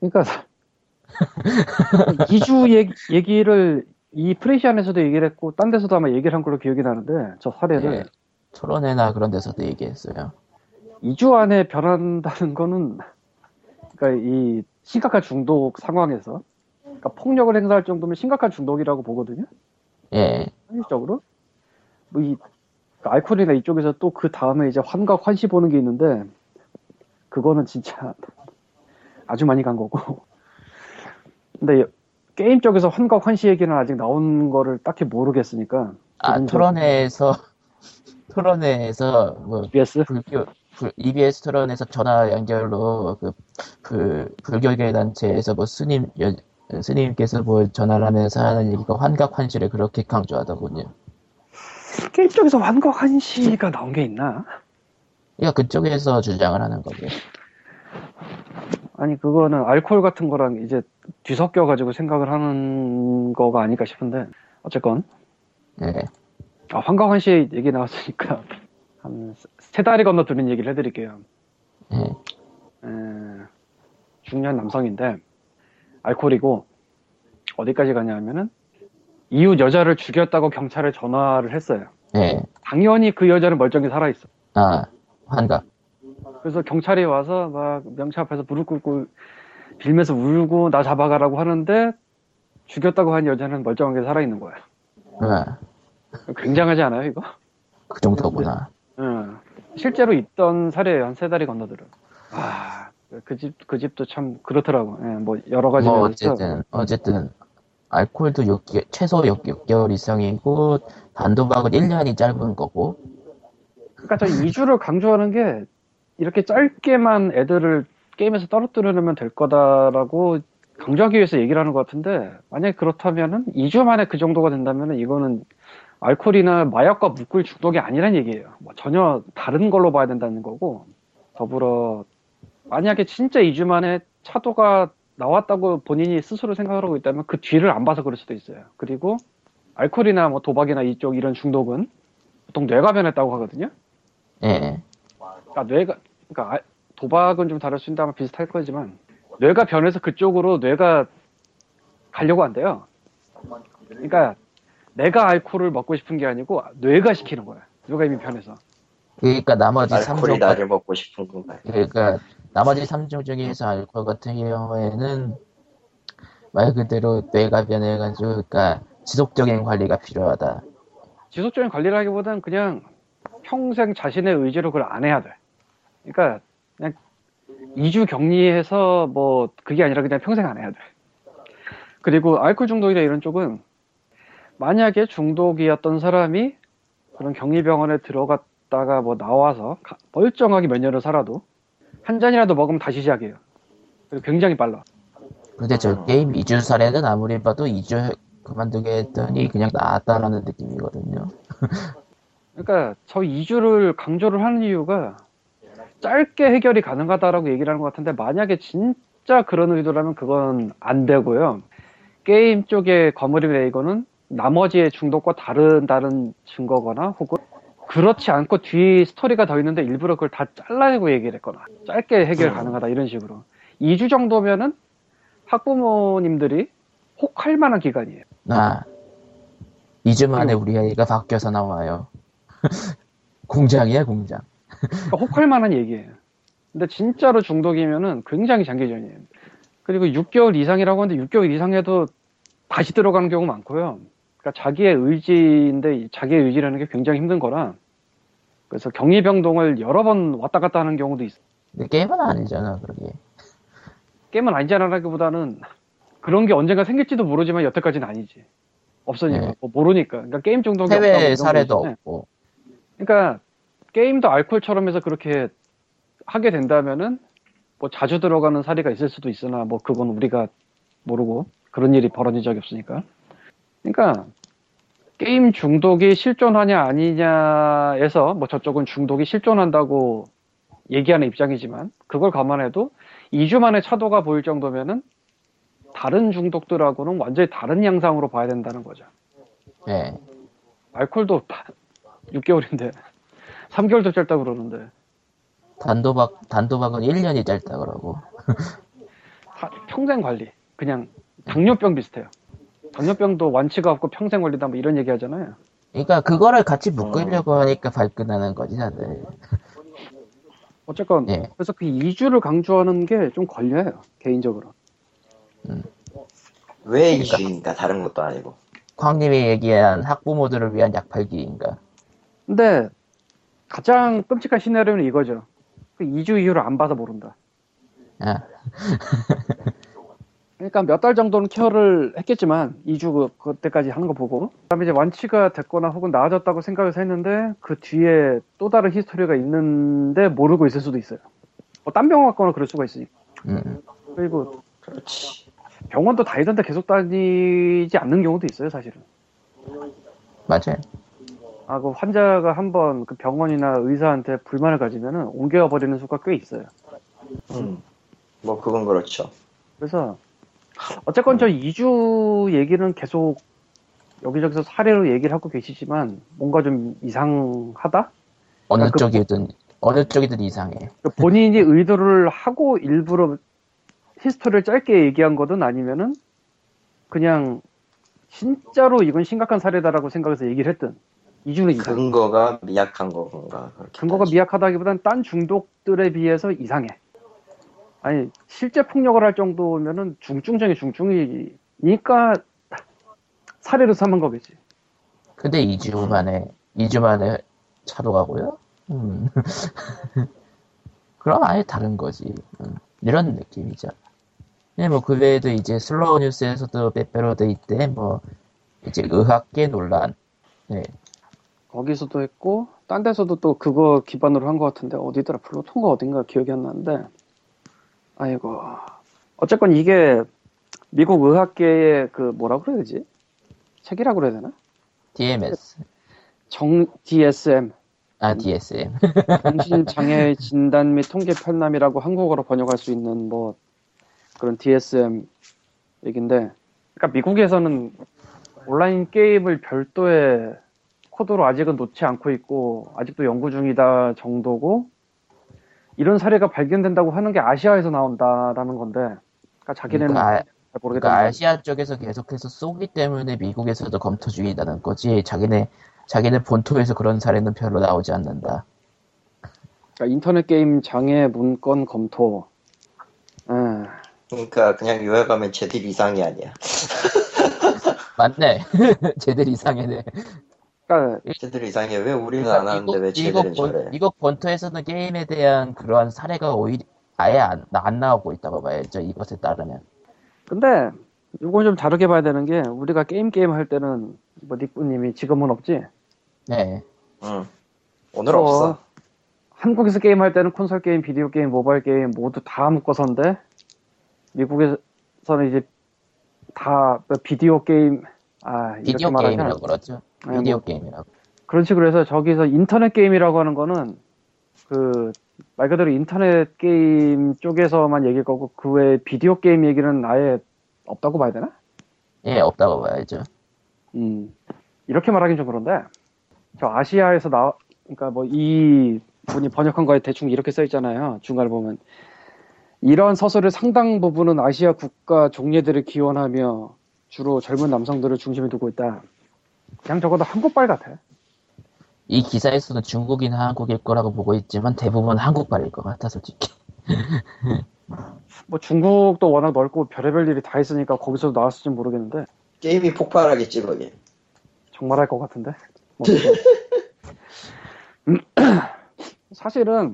그러니까 2주 얘기, 얘기를 이 프레시안에서도 얘기를 했고 딴 데서도 아마 얘기를 한 걸로 기억이 나는데 저 사례를 예. 토론회나 그런 데서도 얘기했어요. 2주 안에 변한다는 거는 그러니까 이 심각한 중독 상황에서 그러니까 폭력을 행사할 정도면 심각한 중독이라고 보거든요. 예. 현실적으로 뭐이 알코올이나 이쪽에서 또 그 다음에 이제 환각 환시 보는 게 있는데 그거는 진짜 아주 많이 간 거고 근데 게임 쪽에서 환각 환시 얘기는 아직 나온 거를 딱히 모르겠으니까 아, 토론회에서, 토론회에서, 뭐, BS 불교, 불- EBS 토론에서 전화 연결로, 그, 그, 불교계 단체에서 뭐 스님, 여- 스님께서 뭐 전화를 하면서 하는 얘기가 환각 환시를 그렇게 강조하더군요. 게임 쪽에서 환각 환시가 나온 게 있나? 그러니까 그쪽에서 주장을 하는 거죠. 아니 그거는 알코올 같은 거랑 이제 뒤섞여 가지고 생각을 하는 거가 아닐까 싶은데 어쨌건 예. 아, 환각환시 얘기 나왔으니까 한 세 다리 건너 두는 얘기를 해드릴게요. 예. 에, 중년 남성인데 알코올이고 어디까지 가냐 하면은 이웃 여자를 죽였다고 경찰에 전화를 했어요. 예. 당연히 그 여자는 멀쩡히 살아있어. 아, 환각. 그래서 경찰이 와서 막 명차 앞에서 무릎 꿇고 빌면서 울고 나 잡아가라고 하는데 죽였다고 한 여자는 멀쩡하게 살아있는 거야. 아, 굉장하지 않아요 이거? 그 정도구나. 응. 실제로 있던 사례예요 한세 다리 건너들은. 아, 그 집, 그 집도 참 그렇더라고. 예, 뭐 여러 가지. 뭐. 어쨌든, 어쨌든, 알코올도 6개, 최소 6, 개월 이상이고, 단도박은 1년이 짧은 거고, 그러니까 저 2주를 강조하는 게 이렇게 짧게만 애들을 게임에서 떨어뜨리려면 될 거다라고 강조하기 위해서 얘기를 하는 것 같은데 만약에 그렇다면은 2주 만에 그 정도가 된다면은 이거는 알코올이나 마약과 묶을 중독이 아니란 얘기예요. 뭐 전혀 다른 걸로 봐야 된다는 거고 더불어 만약에 진짜 2주 만에 차도가 나왔다고 본인이 스스로 생각을 하고 있다면 그 뒤를 안 봐서 그럴 수도 있어요. 그리고 알코올이나 뭐 도박이나 이쪽 이런 중독은 보통 뇌가 변했다고 하거든요. 예. 그러니까 뇌가 그러니까 아- 도박은 좀 다를 수 있다면 비슷할 거지만 뇌가 변해서 그쪽으로 뇌가 가려고 한대요. 그러니까 내가 알코올을 먹고 싶은 게 아니고 뇌가 시키는 거야. 뇌가 이미 변해서. 그러니까 나머지 알코올이 3종, 나를 먹고 싶은 건가요? 그러니까 나머지 3종 중에서 알코올 같은 경우에는 말 그대로 뇌가 변해가지고, 그러니까 지속적인 관리가 필요하다. 지속적인 관리를 하기보다는 그냥 평생 자신의 의지로 그걸 안 해야 돼. 그러니까 그냥 2주 격리해서 뭐 그게 아니라 그냥 평생 안 해야 돼. 그리고 알코올 중독이나 이런 쪽은 만약에 중독이었던 사람이 그런 격리병원에 들어갔다가 뭐 나와서 가- 멀쩡하게 몇 년을 살아도 한 잔이라도 먹으면 다시 시작해요. 그리고 굉장히 빨라. 근데 저 게임 2주 사례는 아무리 봐도 2주 그만두게 했더니 그냥 나았다라는 느낌이거든요. 그러니까 저 2주를 강조를 하는 이유가 짧게 해결이 가능하다라고 얘기를 하는 것 같은데 만약에 진짜 그런 의도라면 그건 안 되고요. 게임 쪽의 과몰입 레이거는 나머지의 중독과 다른 다른 증거거나 혹은 그렇지 않고 뒤 스토리가 더 있는데 일부러 그걸 다 잘라내고 얘기를 했거나 짧게 해결 가능하다 이런 식으로 2주 정도면은 학부모님들이 혹할 만한 기간이에요. 아, 2주 만에 우리 아이가 바뀌어서 나와요. 공장이야, 공장. 그러니까 혹할 만한 얘기예요. 근데 진짜로 중독이면은 굉장히 장기전이에요. 그리고 6개월 이상이라고 하는데 6개월 이상에도 다시 들어가는 경우 많고요. 그러니까 자기의 의지인데 이 자기의 의지라는 게 굉장히 힘든 거라 그래서 격리병동을 여러 번 왔다 갔다 하는 경우도 있어요. 근데 게임은 아니잖아, 그러게. 게임은 아니잖아라기보다는 그런 게 언젠가 생길지도 모르지만 여태까지는 아니지. 없으니까 네. 뭐 모르니까. 그러니까 게임 중독이 해외 사례도. 없고. 그러니까 게임도 알코올처럼 해서 그렇게 하게 된다면은 뭐 자주 들어가는 사례가 있을 수도 있으나 뭐 그건 우리가 모르고 그런 일이 벌어진 적이 없으니까. 그러니까 게임 중독이 실존하냐 아니냐에서 뭐 저쪽은 중독이 실존한다고 얘기하는 입장이지만 그걸 감안해도 2주 만에 차도가 보일 정도면은 다른 중독들하고는 완전히 다른 양상으로 봐야 된다는 거죠. 예. 알콜도 6개월인데 3개월도 짧다 그러는데 단도박, 단도박은 1년이 짧다 그러고. 사- 평생 관리 그냥 당뇨병 비슷해요. 당뇨병도 완치가 없고 평생 관리다 뭐 이런 얘기 하잖아요. 그러니까 그거를 같이 묶으려고 하니까 발끈하는 거지, 다들. 어쨌건 예. 그래서 그 2주를 강조하는 게 좀 걸려요 개인적으로. 왜 이슈인가 다른 것도 아니고. 광님이 얘기한 학부모들을 위한 약팔기인가. 근데 가장 끔찍한 시나리오는 이거죠. 그 2주 이후를 안 봐서 모른다. 아, 그러니까 몇 달 정도는 케어를 했겠지만 2주 그, 그때까지 하는 거 보고 그다음에 이제 완치가 됐거나 혹은 나아졌다고 생각해서 했는데 그 뒤에 또 다른 히스토리가 있는데 모르고 있을 수도 있어요. 뭐 딴 병원 갔거나 그럴 수가 있으니까. 음. 그리고 그렇지. 병원도 다니던데 계속 다니지 않는 경우도 있어요, 사실은. 맞아요. 아, 그 환자가 한번 그 병원이나 의사한테 불만을 가지면은 옮겨와 버리는 수가 꽤 있어요. 음. 뭐 그건 그렇죠. 그래서 어쨌건 저 2주 얘기는 계속 여기저기서 사례로 얘기를 하고 계시지만 뭔가 좀 이상하다? 어느 아, 그- 쪽이든, 어느 쪽이든 이상해. 그 본인이 의도를 하고 일부러 히스토리를 짧게 얘기한 거든 아니면은 그냥 진짜로 이건 심각한 사례다라고 생각해서 얘기를 했든 2주는 이상. 근거가 미약한 건가. 그렇게 근거가 따지- 미약하다기보단 딴 중독들에 비해서 이상해. 아니 실제 폭력을 할 정도면은 중증 중에 중증이니까 사례로 삼은 거겠지. 근데 2주 만에, 2주 만에 차도 가고요? 음. 그럼 아예 다른 거지. 음. 이런 느낌이죠. 네, 뭐, 그 외에도 이제 슬로우 뉴스에서도 빼빼로 돼 있대, 뭐, 이제 의학계 논란. 네. 거기서도 했고 딴 데서도 또 그거 기반으로 한 것 같은데 어디더라? 플루톤가 어딘가 기억이 안 나는데. 아이고. 어쨌건 이게 미국 의학계의 그 뭐라 그래야 되지? 책이라고 그래야 되나? DMS. 정 DSM 아, DSM. 정신장애 진단 및 통계 편람이라고 한국어로 번역할 수 있는 뭐 그런 DSM 얘긴데. 그러니까 미국에서는 온라인 게임을 별도의 코드로 아직은 놓지 않고 있고 아직도 연구 중이다 정도고 이런 사례가 발견된다고 하는 게 아시아에서 나온다라는 건데 그러니까 자기네는 그러니까, 아- 잘 모르겠다. 그러니까 아시아 쪽에서 계속해서 쏘기 때문에 미국에서도 검토 중이라는 거지. 자기네, 자기네 본토에서 그런 사례는 별로 나오지 않는다. 그러니까 인터넷 게임 장애 문건 검토. 예. 그러니까 그냥 요약하면 쟤들 이상이 아니야. 맞네. 쟤들 이상해네. 그러니까 쟤들 이상해. 왜 우리는 안 하는데 왜 미국, 미국, 쟤들은? 미국 본토에서는 게임에 대한 그러한 사례가 오히려 아예 안, 안 나오고 있다고 봐야죠. 이것에 따르면. 근데 이건 좀 다르게 봐야 되는 게 우리가 게임 게임 할 때는 뭐 니꾸님이 지금은 없지. 네. 응. 오늘 어, 없어. 한국에서 게임 할 때는 콘솔 게임, 비디오 게임, 모바일 게임 모두 다 묶어서인데 미국에서는 이제 다뭐 비디오 게임 아 비디오 게임이라고 그러죠. 아니, 비디오 뭐 게임이라고. 그런 식으로 해서 저기서 인터넷 게임이라고 하는 거는 그 말 그대로 인터넷 게임 쪽에서만 얘기할 거고 그 외에 비디오 게임 얘기는 아예 없다고 봐야 되나? 예, 없다고 봐야죠. 음, 이렇게 말하긴 좀 그런데, 저 아시아에서 나, 그러니까 뭐 이 분이 번역한 거에 대충 이렇게 써 있잖아요. 중간에 보면. 이러한 서술의 상당 부분은 아시아 국가 종례들을 기원하며 주로 젊은 남성들을 중심에 두고 있다. 그냥 적어도 한국발 같아. 이 기사에서는 중국이나 한국일 거라고 보고 있지만 대부분 한국발일 것 같아, 솔직히. 뭐 중국도 워낙 넓고 별의별 일이 다 있으니까 거기서도 나왔을지 모르겠는데, 게임이 폭발하겠지 거기. 정말 할 것 같은데. 뭐 음, 사실은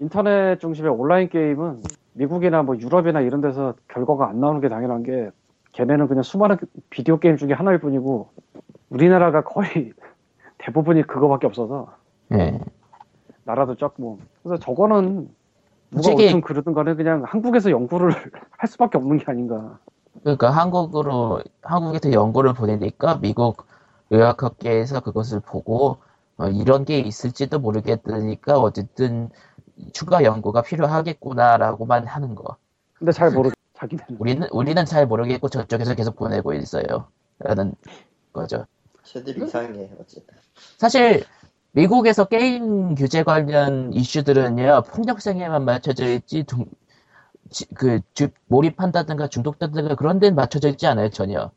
인터넷 중심의 온라인 게임은 미국이나 뭐 유럽이나 이런 데서 결과가 안 나오는 게 당연한 게 걔네는 그냥 수많은 비디오 게임 중에 하나일 뿐이고 우리나라가 거의 대부분이 그거밖에 없어서 예. 나라도 적고 그래서 저거는 누가 솔직히- 어떤 그러든 간에 그냥 한국에서 연구를 할 수밖에 없는 게 아닌가. 그러니까 한국으로 한국에서 연구를 보내니까 미국 의학학계에서 그것을 보고 어, 이런 게 있을지도 모르겠으니까 어쨌든 추가 연구가 필요하겠구나라고만 하는 거. 근데 잘 모르 자기는. 우리는 우리는 잘 모르겠고 저쪽에서 계속 보내고 있어요. 라는 거죠. 쟤들 이상해 어쨌든. 사실 미국에서 게임 규제 관련 이슈들은요 폭력성에만 맞춰져 있지 중, 지- 그 주- 몰입한다든가 중독된다든가 그런 데는 맞춰져 있지 않아요 전혀.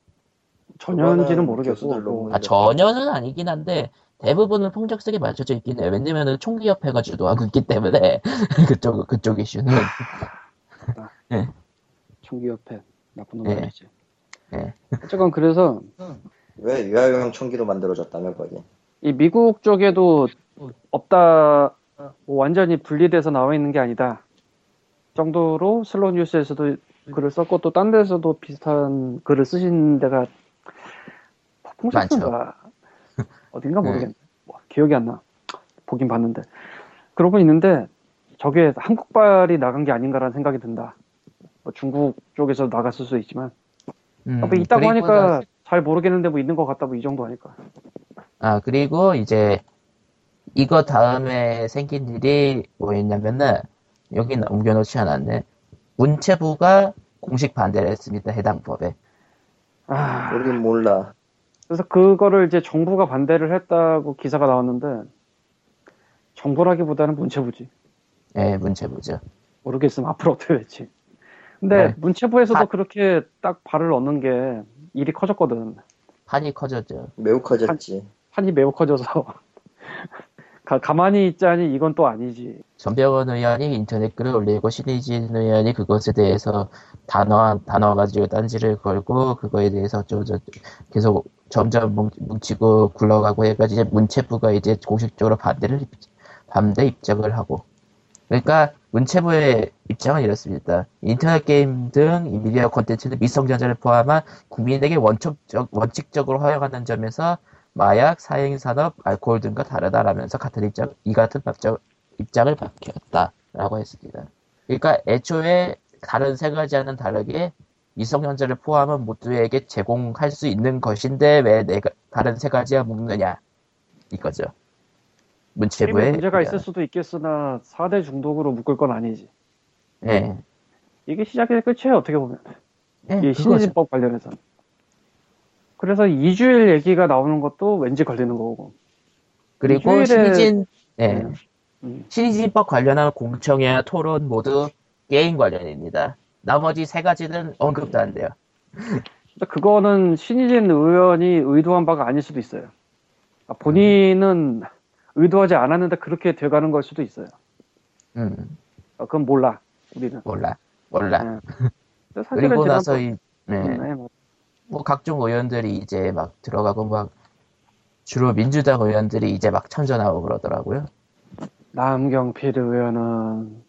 전혀인지는 모르겠고. 아 전혀는 아니긴 한데 대부분은 폭력성에 맞춰져 있긴 해요. 왜냐면은 총기협회가 주도하고 있기 때문에 그쪽 그쪽 이슈는 총기협회 나쁜 예. 놈들이지. 예. 어쨌건 그래서 왜 유아용 총기로 만들어졌다며 거기. 이 미국 쪽에도 없다, 뭐 완전히 분리돼서 나와 있는 게 아니다. 정도로 슬로 뉴스에서도 글을 썼고 또 딴 데서도 비슷한 글을 쓰신 데가 폭풍사인가 어딘가 네. 모르겠네. 뭐, 기억이 안 나. 보긴 봤는데 그러고 있는데 저게 한국발이 나간 게 아닌가라는 생각이 든다. 뭐 중국 쪽에서 나갔을 수 있지만 음, 뭐 있다고 하니까 잘 모르겠는데 뭐 있는 것 같다 뭐 이 정도 하니까. 아, 그리고 이제 이거 다음에 생긴 일이 뭐였냐면은 여기 옮겨놓지 않았네. 문체부가 공식 반대를 했습니다. 해당 법에. 아, 우린 몰라. 그래서 그거를 이제 정부가 반대를 했다고 기사가 나왔는데 정부라기보다는 문체부지. 예, 문체부죠. 모르겠으면 앞으로 어떻게 될지. 근데 네. 문체부에서도 아. 그렇게 딱 발을 얻는 게 일이 커졌거든. 판이 커졌죠. 매우 커졌지. 판 이 매우 커져서 가, 가만히 있자니 이건 또 아니지. 전병헌 의원이 인터넷 글을 올리고 신의진 의원이 그것에 대해서 단어 단어 가지고 딴지를 걸고 그거에 대해서 좀 저- 계속 점점 뭉- 뭉치고 굴러가고 해가지고 이제 문체부가 이제 공식적으로 반대를 입- 반대 입장을 하고 그러니까 문체부의 입장은 이렇습니다. 인터넷 게임 등이 미디어 콘텐츠는 미성년자를 포함한 국민에게 원칙적, 원칙적으로 허용하는 점에서 마약, 사행산업, 알코올 등과 다르다라면서 같은 입장, 이 같은 입장을 밝혔다라고 했습니다. 그러니까 애초에 다른 세 가지와는 다르게 미성년자를 포함한 모두에게 제공할 수 있는 것인데 왜 내가 다른 세 가지와 묶느냐 이거죠. 문체부의 문제가. 있을 수도 있겠으나 4대 중독으로 묶을 건 아니지. 예. 이게 시작의 끝이에요 어떻게 보면. 예. 신의진법 관련해서. 그래서 2주일 얘기가 나오는 것도 왠지 걸리는 거고. 그리고 일주일에- 신의진 예. 음. 음. 신의진법 관련한 공청회 토론 모두 게임 관련입니다. 나머지 세 가지는 언급도 안 돼요. 그거는 신희진 의원이 의도한 바가 아닐 수도 있어요. 아, 본인은 의도하지 않았는데 그렇게 돼가는 걸 수도 있어요. 음, 아, 그건 몰라. 우리는. 몰라, 몰라. 네. 그리고 나서 이, 네, 네, 뭐, 뭐 각종 의원들이 이제 막 들어가고 막 주로 민주당 의원들이 이제 막 참전하고 그러더라고요. 남경필 의원은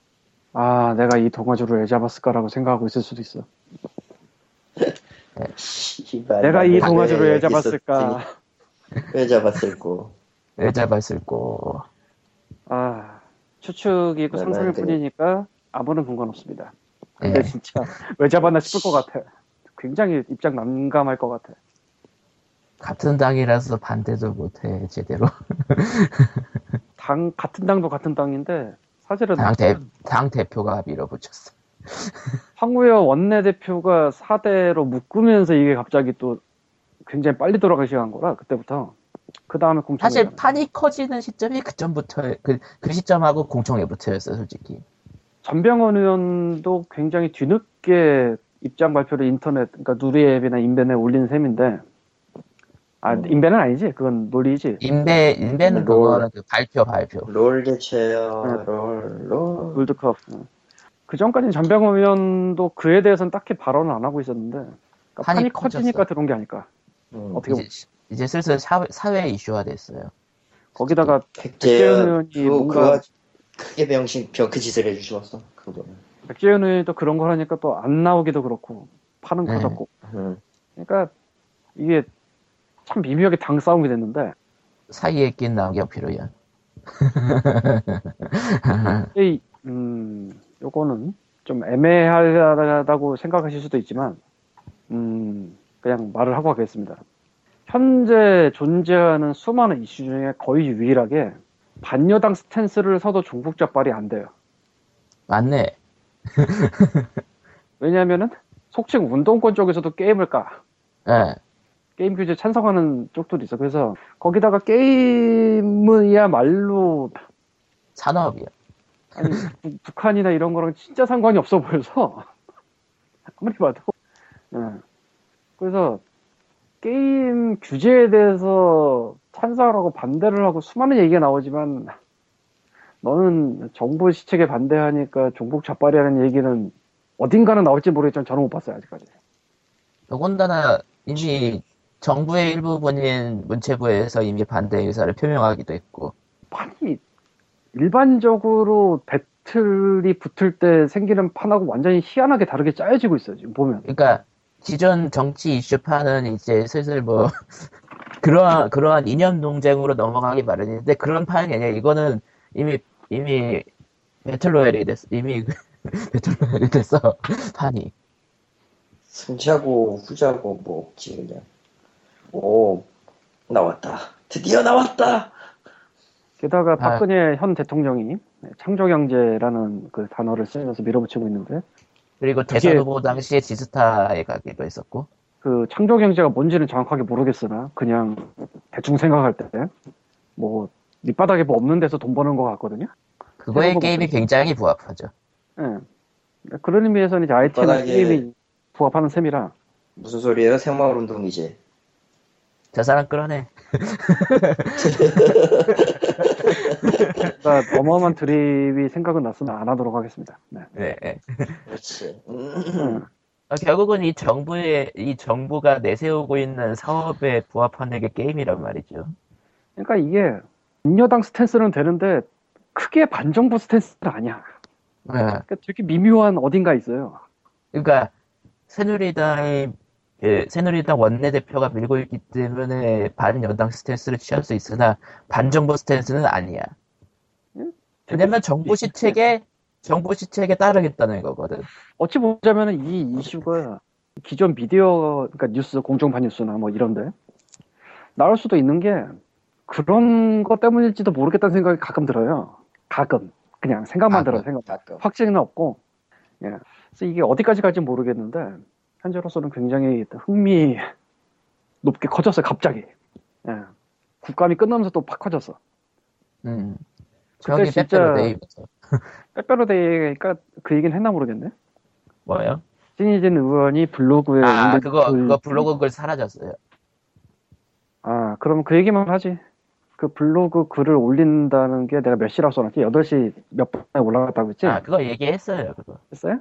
아 내가 이 동아줄을 왜 잡았을까라고 생각하고 있을 수도 있어. 씨발, 내가 이나 동아줄을 왜 잡았을까. 왜 잡았을꼬? 왜 잡았을꼬. 아 추측이 있고 네, 상상일 네, 네. 뿐이니까 아무런 근거는 없습니다. 근데 예. 진짜 왜 잡았나 싶을 것 같아. 굉장히 입장 난감할 것 같아. 같은 당이라서 반대도 못해 제대로. 당 같은 당도 같은 당인데 사실은 당, 대, 당 대표가 밀어붙였어. 황우여 원내 대표가 4대로 묶으면서 이게 갑자기 또 굉장히 빨리 돌아가기 시작한 거라 그때부터 그 다음에 공청 사실 판이 커지는 시점이 그 전부터 그, 그 시점하고 공청회부터였어 솔직히. 전병헌 의원도 굉장히 뒤늦게 입장 발표를 인터넷 그러니까 누리 앱이나 인벤에 올린 셈인데 아 음. 인벤은 아니지 그건 논리지 인베 인베는 롤. 그거는 그 발표 발표. 롤 개최요, 네. 롤, 롤. 월드컵 그 전까지는 전병헌 의원도 그에 대해서는 딱히 발언을 안 하고 있었는데 그러니까 판이 판이. 커지니까 들어온 게 아닐까 음. 어떻게 보면 이제, 슬슬 사회, 사회 이슈화 됐어요. 거기다가 백재현 의원이 그, 뭔가- 그 크게 병신 벼그 짓을 해주셨어 그거는. 백재현 의원이 또 그런 걸 하니까 또 안 나오기도 그렇고 판은 네. 커졌고 음. 그러니까 이게 참 미묘하게 당 싸움이 됐는데 사이에 낀 남경필 의원. 이, 음, 요거는 좀 애매하다고 생각하실 수도 있지만, 음, 그냥 말을 하고 가겠습니다. 현재 존재하는 수많은 이슈 중에 거의 유일하게 반여당 스탠스를 서도 종북 적발이 안 돼요. 맞네. 왜냐하면은 속칭 운동권 쪽에서도 게임을 까. 예. 게임 규제 찬성하는 쪽들이 있어. 그래서 거기다가 게임은야말로 산업이요. 아니 북- 북한이나 이런 거랑 진짜 상관이 없어 보여서 아무리 봐도 예. 그래서 게임 규제에 대해서 찬성을 하고 반대를 하고 수많은 얘기가 나오지만 너는 정부 시책에 반대하니까 종북 좌빨이라는 얘기는 어딘가는 나올지 모르겠지만 저는 못 봤어요 아직까지 더군다나 이미 정부의 일부분인 문체부에서 이미 반대 의사를 표명하기도 했고. 판이 일반적으로 배틀이 붙을 때 생기는 판하고 완전히 희한하게 다르게 짜여지고 있어요 지금 보면 그러니까 기존 정치 이슈파는 이제 슬슬 뭐 그러한 그러한 이념 논쟁으로 넘어가기 마련인데 그런 판이 아니야. 이거는 이미 이미 배틀로얄이 됐어. 이미 배틀로얄이 됐어 판이. 승자고 후자고 뭐 없지 그냥. 오 나왔다. 드디어 나왔다. 게다가 아. 박근혜 현 대통령이 창조경제라는 그 단어를 쓰면서 밀어붙이고 있는데 그리고 대선 후보 당시에 지스타에 가기도 했었고. 그 창조 경제가 뭔지는 정확하게 모르겠으나 그냥 대충 생각할 때 뭐 밑바닥에 뭐 없는 데서 돈 버는 것 같거든요. 그거에 게임이. 굉장히 부합하죠. 예. 그런 의미에서는 이제 밑바닥에- 게임이 부합하는 셈이라 무슨 소리예요? 생마을 운동이지. 저 사람 끌어내. 그러니까 어마어마한 드립이 생각은 났으나 안 하도록 하겠습니다. 네. 네. 네. 그렇지. 음. 음. 어, 결국은 이 정부의 이 정부가 내세우고 있는 사업에 부합하는 게 게임이란 말이죠. 그러니까 이게 반여당 스탠스는 되는데 크게 반정부 스탠스는 아니야. 네. 그러니까 되게 미묘한 어딘가 있어요. 그러니까 새누리당이 그 새누리당 원내대표가 밀고 있기 때문에 반여당 스탠스를 취할 수 있으나 반정부 스탠스는 아니야. 왜냐면 정부 시책에 정부 시책에 따르겠다는 거거든. 어찌 보자면 이 이슈가 기존 미디어, 그러니까 뉴스, 공중파 뉴스나 뭐 이런데 나올 수도 있는 게 그런 것 때문일지도 모르겠다는 생각이 가끔 들어요. 가끔. 그냥 생각만 가끔. 들어요, 생각. 가끔. 확신은 없고. 예. 그래서 이게 어디까지 갈지 모르겠는데, 현재로서는 굉장히 흥미 높게 커졌어요, 갑자기. 예. 국감이 끝나면서 또 팍 커졌어. 음. 그때 저기 진짜- 빼빼로 데이면서 빼빼로데이가 그 얘기는 했나 모르겠네. 뭐요? 신희진 의원이 블로그에 아 그거 글- 그거 블로그 글 사라졌어요. 아, 그럼 그 얘기만 하지. 그 블로그 글을 올린다는 게 내가 몇 시라고 써놨지? 8시 몇 분에 올라갔다고 했지? 아 그거 얘기했어요 그거. 했어요?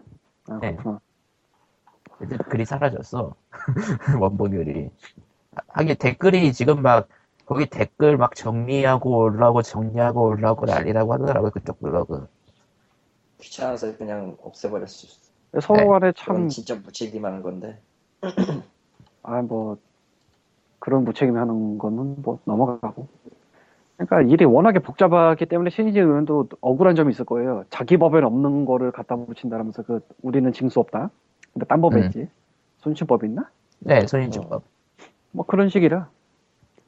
아, 네. 그렇구나. 근데 글이 사라졌어. 원본 글이. 하긴 댓글이 지금 막 거기 댓글 막 정리하고 올라오고 정리하고 올라오고 난리라고 하더라고요 그쪽 블로그. 귀찮아서 그냥 없애버렸을 수 있어. 서로 간에 참, 진짜 무책임한 건데. 아, 뭐, 그런 무책임이 하는 거는 뭐 넘어가고. 그러니까 일이 워낙에 복잡하기 때문에 신희진 의원도 억울한 점이 있을 거예요. 자기 법에는 없는 거를 갖다 붙인다면서 그, 우리는 징수 없다. 근데 딴 법에 음. 손치법 있나? 네 손인증법. 뭐 그런 식이라.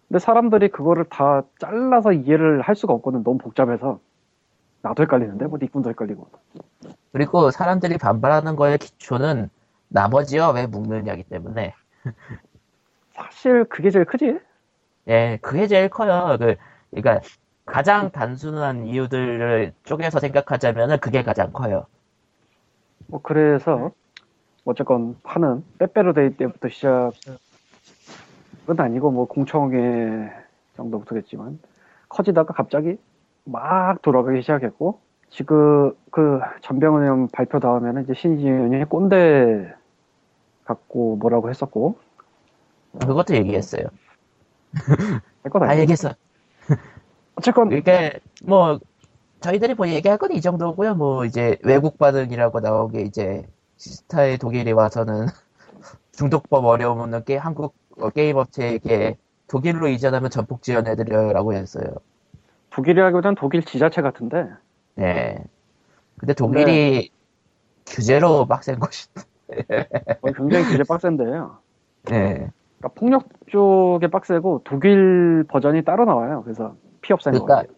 근데 사람들이 그거를 다 잘라서 이해를 할 수가 없거든. 너무 복잡해서. 나도 헷갈리는데, 뭐, 니꾼도 헷갈리고. 그리고 사람들이 반발하는 거의 기초는 나머지와 왜 묶느냐기 때문에 사실 그게 제일 크지? 예 그게 제일 커요. 그 그러니까 가장 단순한 이유들을 쪼개서 생각하자면은 그게 가장 커요. 뭐, 그래서, 어쨌건, 파는, 빼빼로데이 때부터 시작, 은 아니고, 뭐, 공청회 정도부터겠지만, 커지다가 갑자기 막 돌아가기 시작했고, 지금, 그, 전병훈 의원 발표 다음에는 이제 신지현 의원이 꼰대 갖고 뭐라고 했었고, 그것도 얘기했어요. 다 아니야. 얘기했어. 어쨌건, 이게 뭐 저희들이 뭐 얘기할 건 이 정도고요. 뭐 이제 외국 반응이라고 나온 게 이제 시스타의 독일이 와서는 중독법 어려움 없는 게 한국 어, 게임 업체에게 독일로 이전하면 전폭 지원해드려라고 했어요. 독일이라기보단 독일 지자체 같은데, 네. 근데 독일이 규제로 빡센 것이. 어, 굉장히 규제 빡센데요. 네. 그러니까 폭력 쪽에 빡세고 독일 버전이 따로 나와요. 그래서 피 없애는 그러니까 거.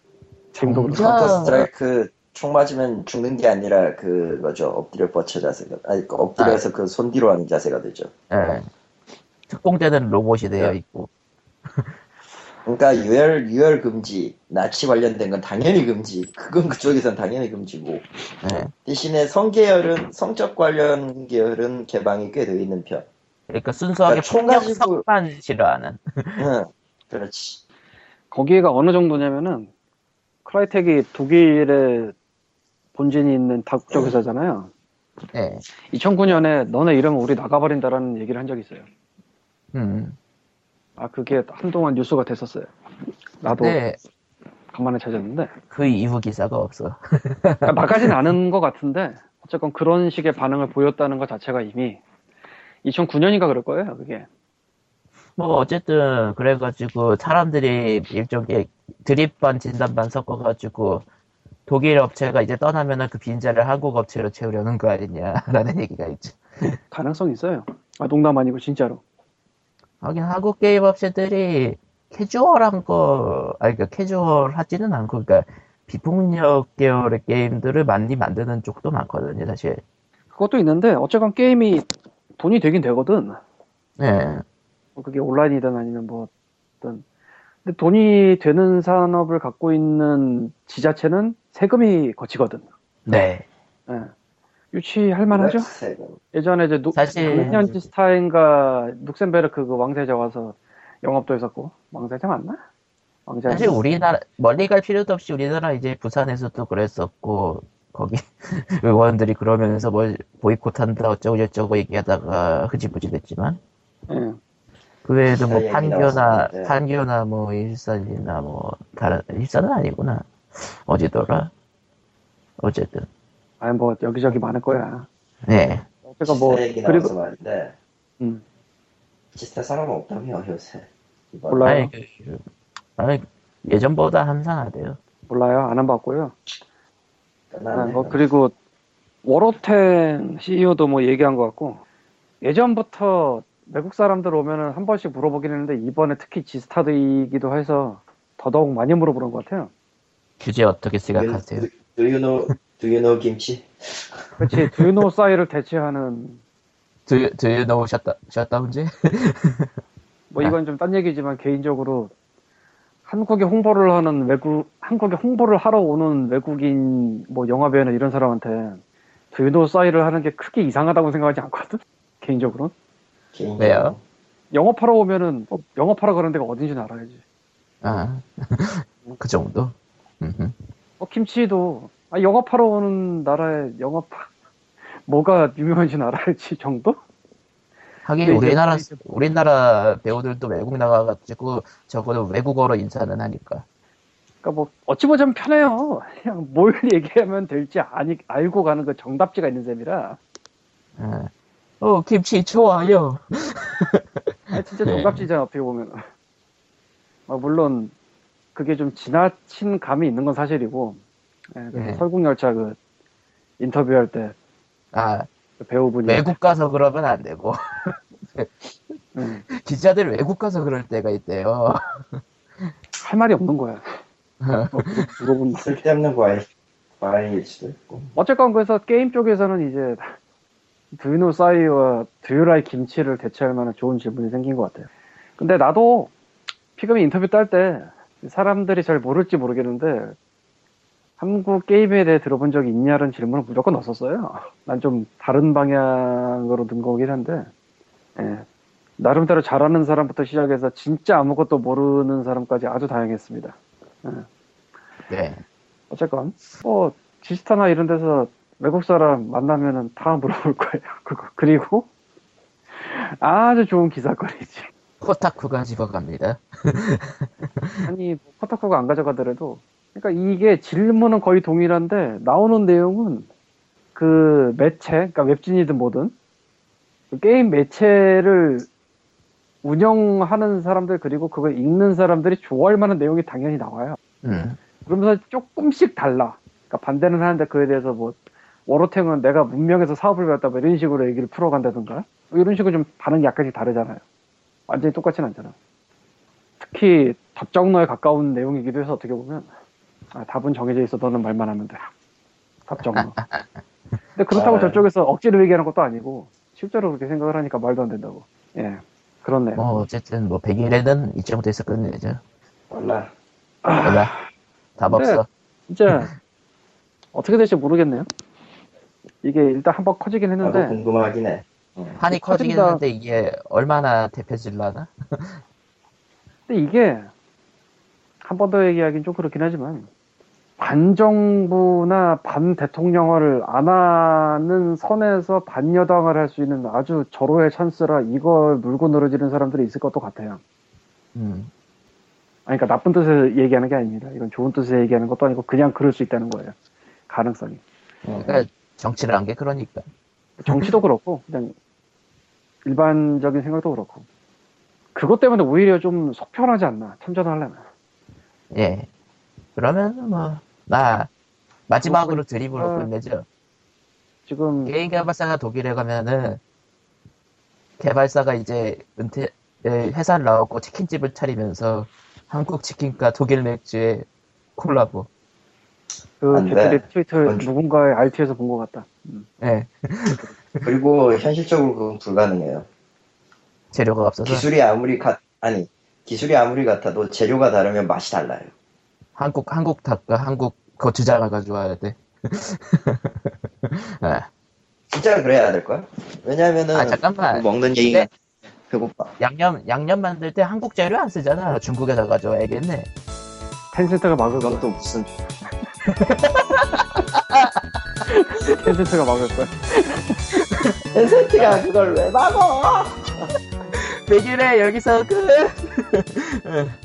지금도 카운터 스트라이크 총 맞으면 죽는 게 아니라 그거죠 엎드려 뻗쳐 자세가 아니 그 엎드려서 그손 뒤로 하는 자세가 되죠. 예. 특공대는 로봇이 되어 네. 있고. 그러니까 유혈 유혈 금지 나치 관련된 건 당연히 금지 그건 그쪽에선 당연히 금지고 예. 대신에 성계열은 성적 관련 계열은 개방이 꽤 되어 있는 편. 그러니까 순수하게 그러니까 총 폭력 가지고- 성만 싫어하는. 응, 그렇지. 거기가 어느 정도냐면은 크라이텍이 독일에 본진이 있는 다국적 회사잖아요. 예. 2009년에 너네 이러면 우리 나가버린다라는 얘기를 한 적이 있어요. 음. 아 그게 한동안 뉴스가 됐었어요. 나도 근데 간만에 찾았는데 그 이후 기사가 없어. 그러니까 나가진 않은 것 같은데 어쨌건 그런 식의 반응을 보였다는 것 자체가 이미 2009년인가 그럴 거예요. 그게 뭐 어쨌든 그래가지고 사람들이 일종의 드립반 진단반 섞어가지고 독일 업체가 이제 떠나면은 그 빈자를 한국 업체로 채우려는 거 아니냐라는 얘기가 있죠. 가능성이 있어요. 아 농담 아니고 진짜로. 하긴 한국 게임 업체들이 캐주얼한 거, 아니 그러니까 캐주얼하지는 않고 그러니까 비폭력 계열의 게임들을 많이 만드는 쪽도 많거든요, 사실. 그것도 있는데 어쨌건 게임이 돈이 되긴 되거든. 네, 뭐 그게 온라인이든 아니면 뭐 어떤 근데 돈이 되는 산업을 갖고 있는 지자체는 세금이 거치거든. 네. 예. 유치할 만하죠? 세금. 예전에 이제 누, 사실- 작년지 스타인가 룩셈베르크 그 왕세자 와서 영업도 했었고 왕세자 맞나? 왕세자 사실 우리나라 멀리 갈 필요도 없이 우리나라 이제 부산에서도 그랬었고 거기 의원들이 그러면서 뭘 보이콧한다 어쩌고 저쩌고 얘기하다가 흐지부지 됐지만 예. 그 외에도 뭐 얘기 판교나 나왔었는데. 판교나 뭐 일산이나 뭐 다른 일산은 아니구나 어디더라 어쨌든 아니 뭐 여기저기 많을 거야. 네 어쨌건 뭐 그리고 말인데 음, 지스타 사람 없다며 요새. 몰라요. 아니, 그, 아니 예전보다 한산하대요 몰라요. 안 한 봤고요. 아, 끝났네. 뭐 그리고 워로텐 CEO도 뭐 얘기한 것 같고 예전부터 외국 사람들 오면은 한 번씩 물어보긴 했는데 이번에 특히 지스타드이기도 해서 더더욱 많이 물어보는 것 같아요. 규제 어떻게 생각하세요? Do, do you know Do you know 김치? 그렇지 두유노 사이를 대체하는 Do you, do you know 셧다, 셧다운제? 뭐 이건 좀 딴 얘기지만 개인적으로 한국에 홍보를 하는 외국 한국에 홍보를 하러 오는 외국인 뭐 영화배우나 이런 사람한테 두유노 사이를 하는 게 크게 이상하다고 생각하지 않거든 개인적으로 개인적으로. 왜요? 영업하러 오면은 어, 영업하러 가는 데가 어딘지는 알아야지 아, 그 정도? 어, 김치도 아, 영업하러 오는 나라에 영업 뭐가 유명한지는 알아야지 정도? 하긴 우리나라 이제- 우리나라 배우들도 외국 나가가지고 적어도 외국어로 인사는 하니까. 그러니까 뭐 어찌 보자면 편해요. 그냥 뭘 얘기하면 될지 아니, 알고 가는 그 정답지가 있는 셈이라. 예. 어 김치 좋아요. 아니, 진짜 네. 정답지잖아 어떻게 보면. 아, 물론 그게 좀 지나친 감이 있는 건 사실이고. 예, 네. 설국열차 그 인터뷰할 때그 아 배우분이 외국 가서 그러면 안 되고 음, 기자들 외국 가서 그럴 때가 있대요. 할 말이 없는 거야. 뭐, 물어본. 쓸데없는 과일 과일일 수도 있고. 어쨌건 그래서 게임 쪽에서는 이제 두유노 사이와 두유라이 김치를 대체할 만한 좋은 질문이 생긴 것 같아요. 근데 나도 피그미 인터뷰 딸 때 사람들이 잘 모를지 모르겠는데 한국 게임에 대해 들어본 적이 있냐는 질문을 무조건 넣었었어요. 난 좀 다른 방향으로 든 거긴 한데 예. 나름대로 잘하는 사람부터 시작해서 진짜 아무것도 모르는 사람까지 아주 다양했습니다. 네. 어쨌건 뭐 지스타나 이런 데서 외국 사람 만나면은 다 물어볼 거예요. 그거 그리고 아주 좋은 기사거리지. 코타쿠가 집어갑니다. 아니 뭐 코타쿠가 안 가져가더라도 그러니까 이게 질문은 거의 동일한데 나오는 내용은 그 매체, 그러니까 웹진이든 뭐든 그 게임 매체를 운영하는 사람들 그리고 그걸 읽는 사람들이 좋아할 만한 내용이 당연히 나와요. 음. 그러면서 조금씩 달라. 그러니까 반대는 하는데 그에 대해서 뭐 워로탱은 내가 문명에서 사업을 배웠다 뭐 이런 식으로 얘기를 풀어간다든가 뭐 이런 식으로 좀 반응이 약간씩 다르잖아요. 완전히 똑같진 않잖아. 특히 답정너에 가까운 내용이기도 해서 어떻게 보면 아, 답은 정해져 있어 너는 말만 하면 돼. 답정너. 근데 그렇다고 아. 저쪽에서 억지로 얘기하는 것도 아니고 실제로 그렇게 생각을 하니까 말도 안 된다고. 예, 그렇네요. 뭐 어쨌든 뭐 100일에는 이 정도에서 끝내죠. 몰라. 몰라. 답 없어. 진짜 어떻게 될지 모르겠네요. 이게 일단 한번 커지긴 했는데 궁금하긴 해. 한이 커지긴 커진다. 했는데 이게 얼마나 대표질라나? 근데 이게 한 번 더 얘기하긴 좀 그렇긴 하지만 반정부나 반대통령화를 안 하는 선에서 반여당을 할 수 있는 아주 절호의 찬스라 이걸 물고 늘어지는 사람들이 있을 것도 같아요. 음. 아니, 그러니까 나쁜 뜻에 얘기하는 게 아닙니다. 이건 좋은 뜻에 얘기하는 것도 아니고 그냥 그럴 수 있다는 거예요. 가능성이. 그러니까 정치를 한게 그러니까. 정치도 그렇고 그냥 일반적인 생각도 그렇고 그것 때문에 오히려 좀 속편하지 않나 참전을 하려면 예. 그러면 뭐나 마지막으로 뭐, 드립으로 어. 끝내죠. 지금 게임 개발사가 독일에 가면은 개발사가 이제 은퇴 에, 회사를 나왔고 치킨집을 차리면서 한국 치킨과 독일 맥주의 콜라보. 그. 댓글에 트위터 누군가의 RT에서 본 것 같다. 음. 예. 그리고 현실적으로 그건 불가능해요. 재료가 없어서 기술이 아무리 같 아니 기술이 아무리 같아도 재료가 다르면 맛이 달라요. 한국 한국 닭과 한국 고추장을 가져와야 돼. 아, 진짜 그래야 될 거야? 왜냐면은 아, 잠깐만. 그 먹는 얘기가 배고파. 양념 양념 만들 때 한국 재료 안 쓰잖아. 중국에서 가져와야겠네. 텐센트가 막을 그건 거야. 또 무슨 텐센트가 막을 거야. 엔센트가 그걸 왜 막어? 백일에 여기서 끝.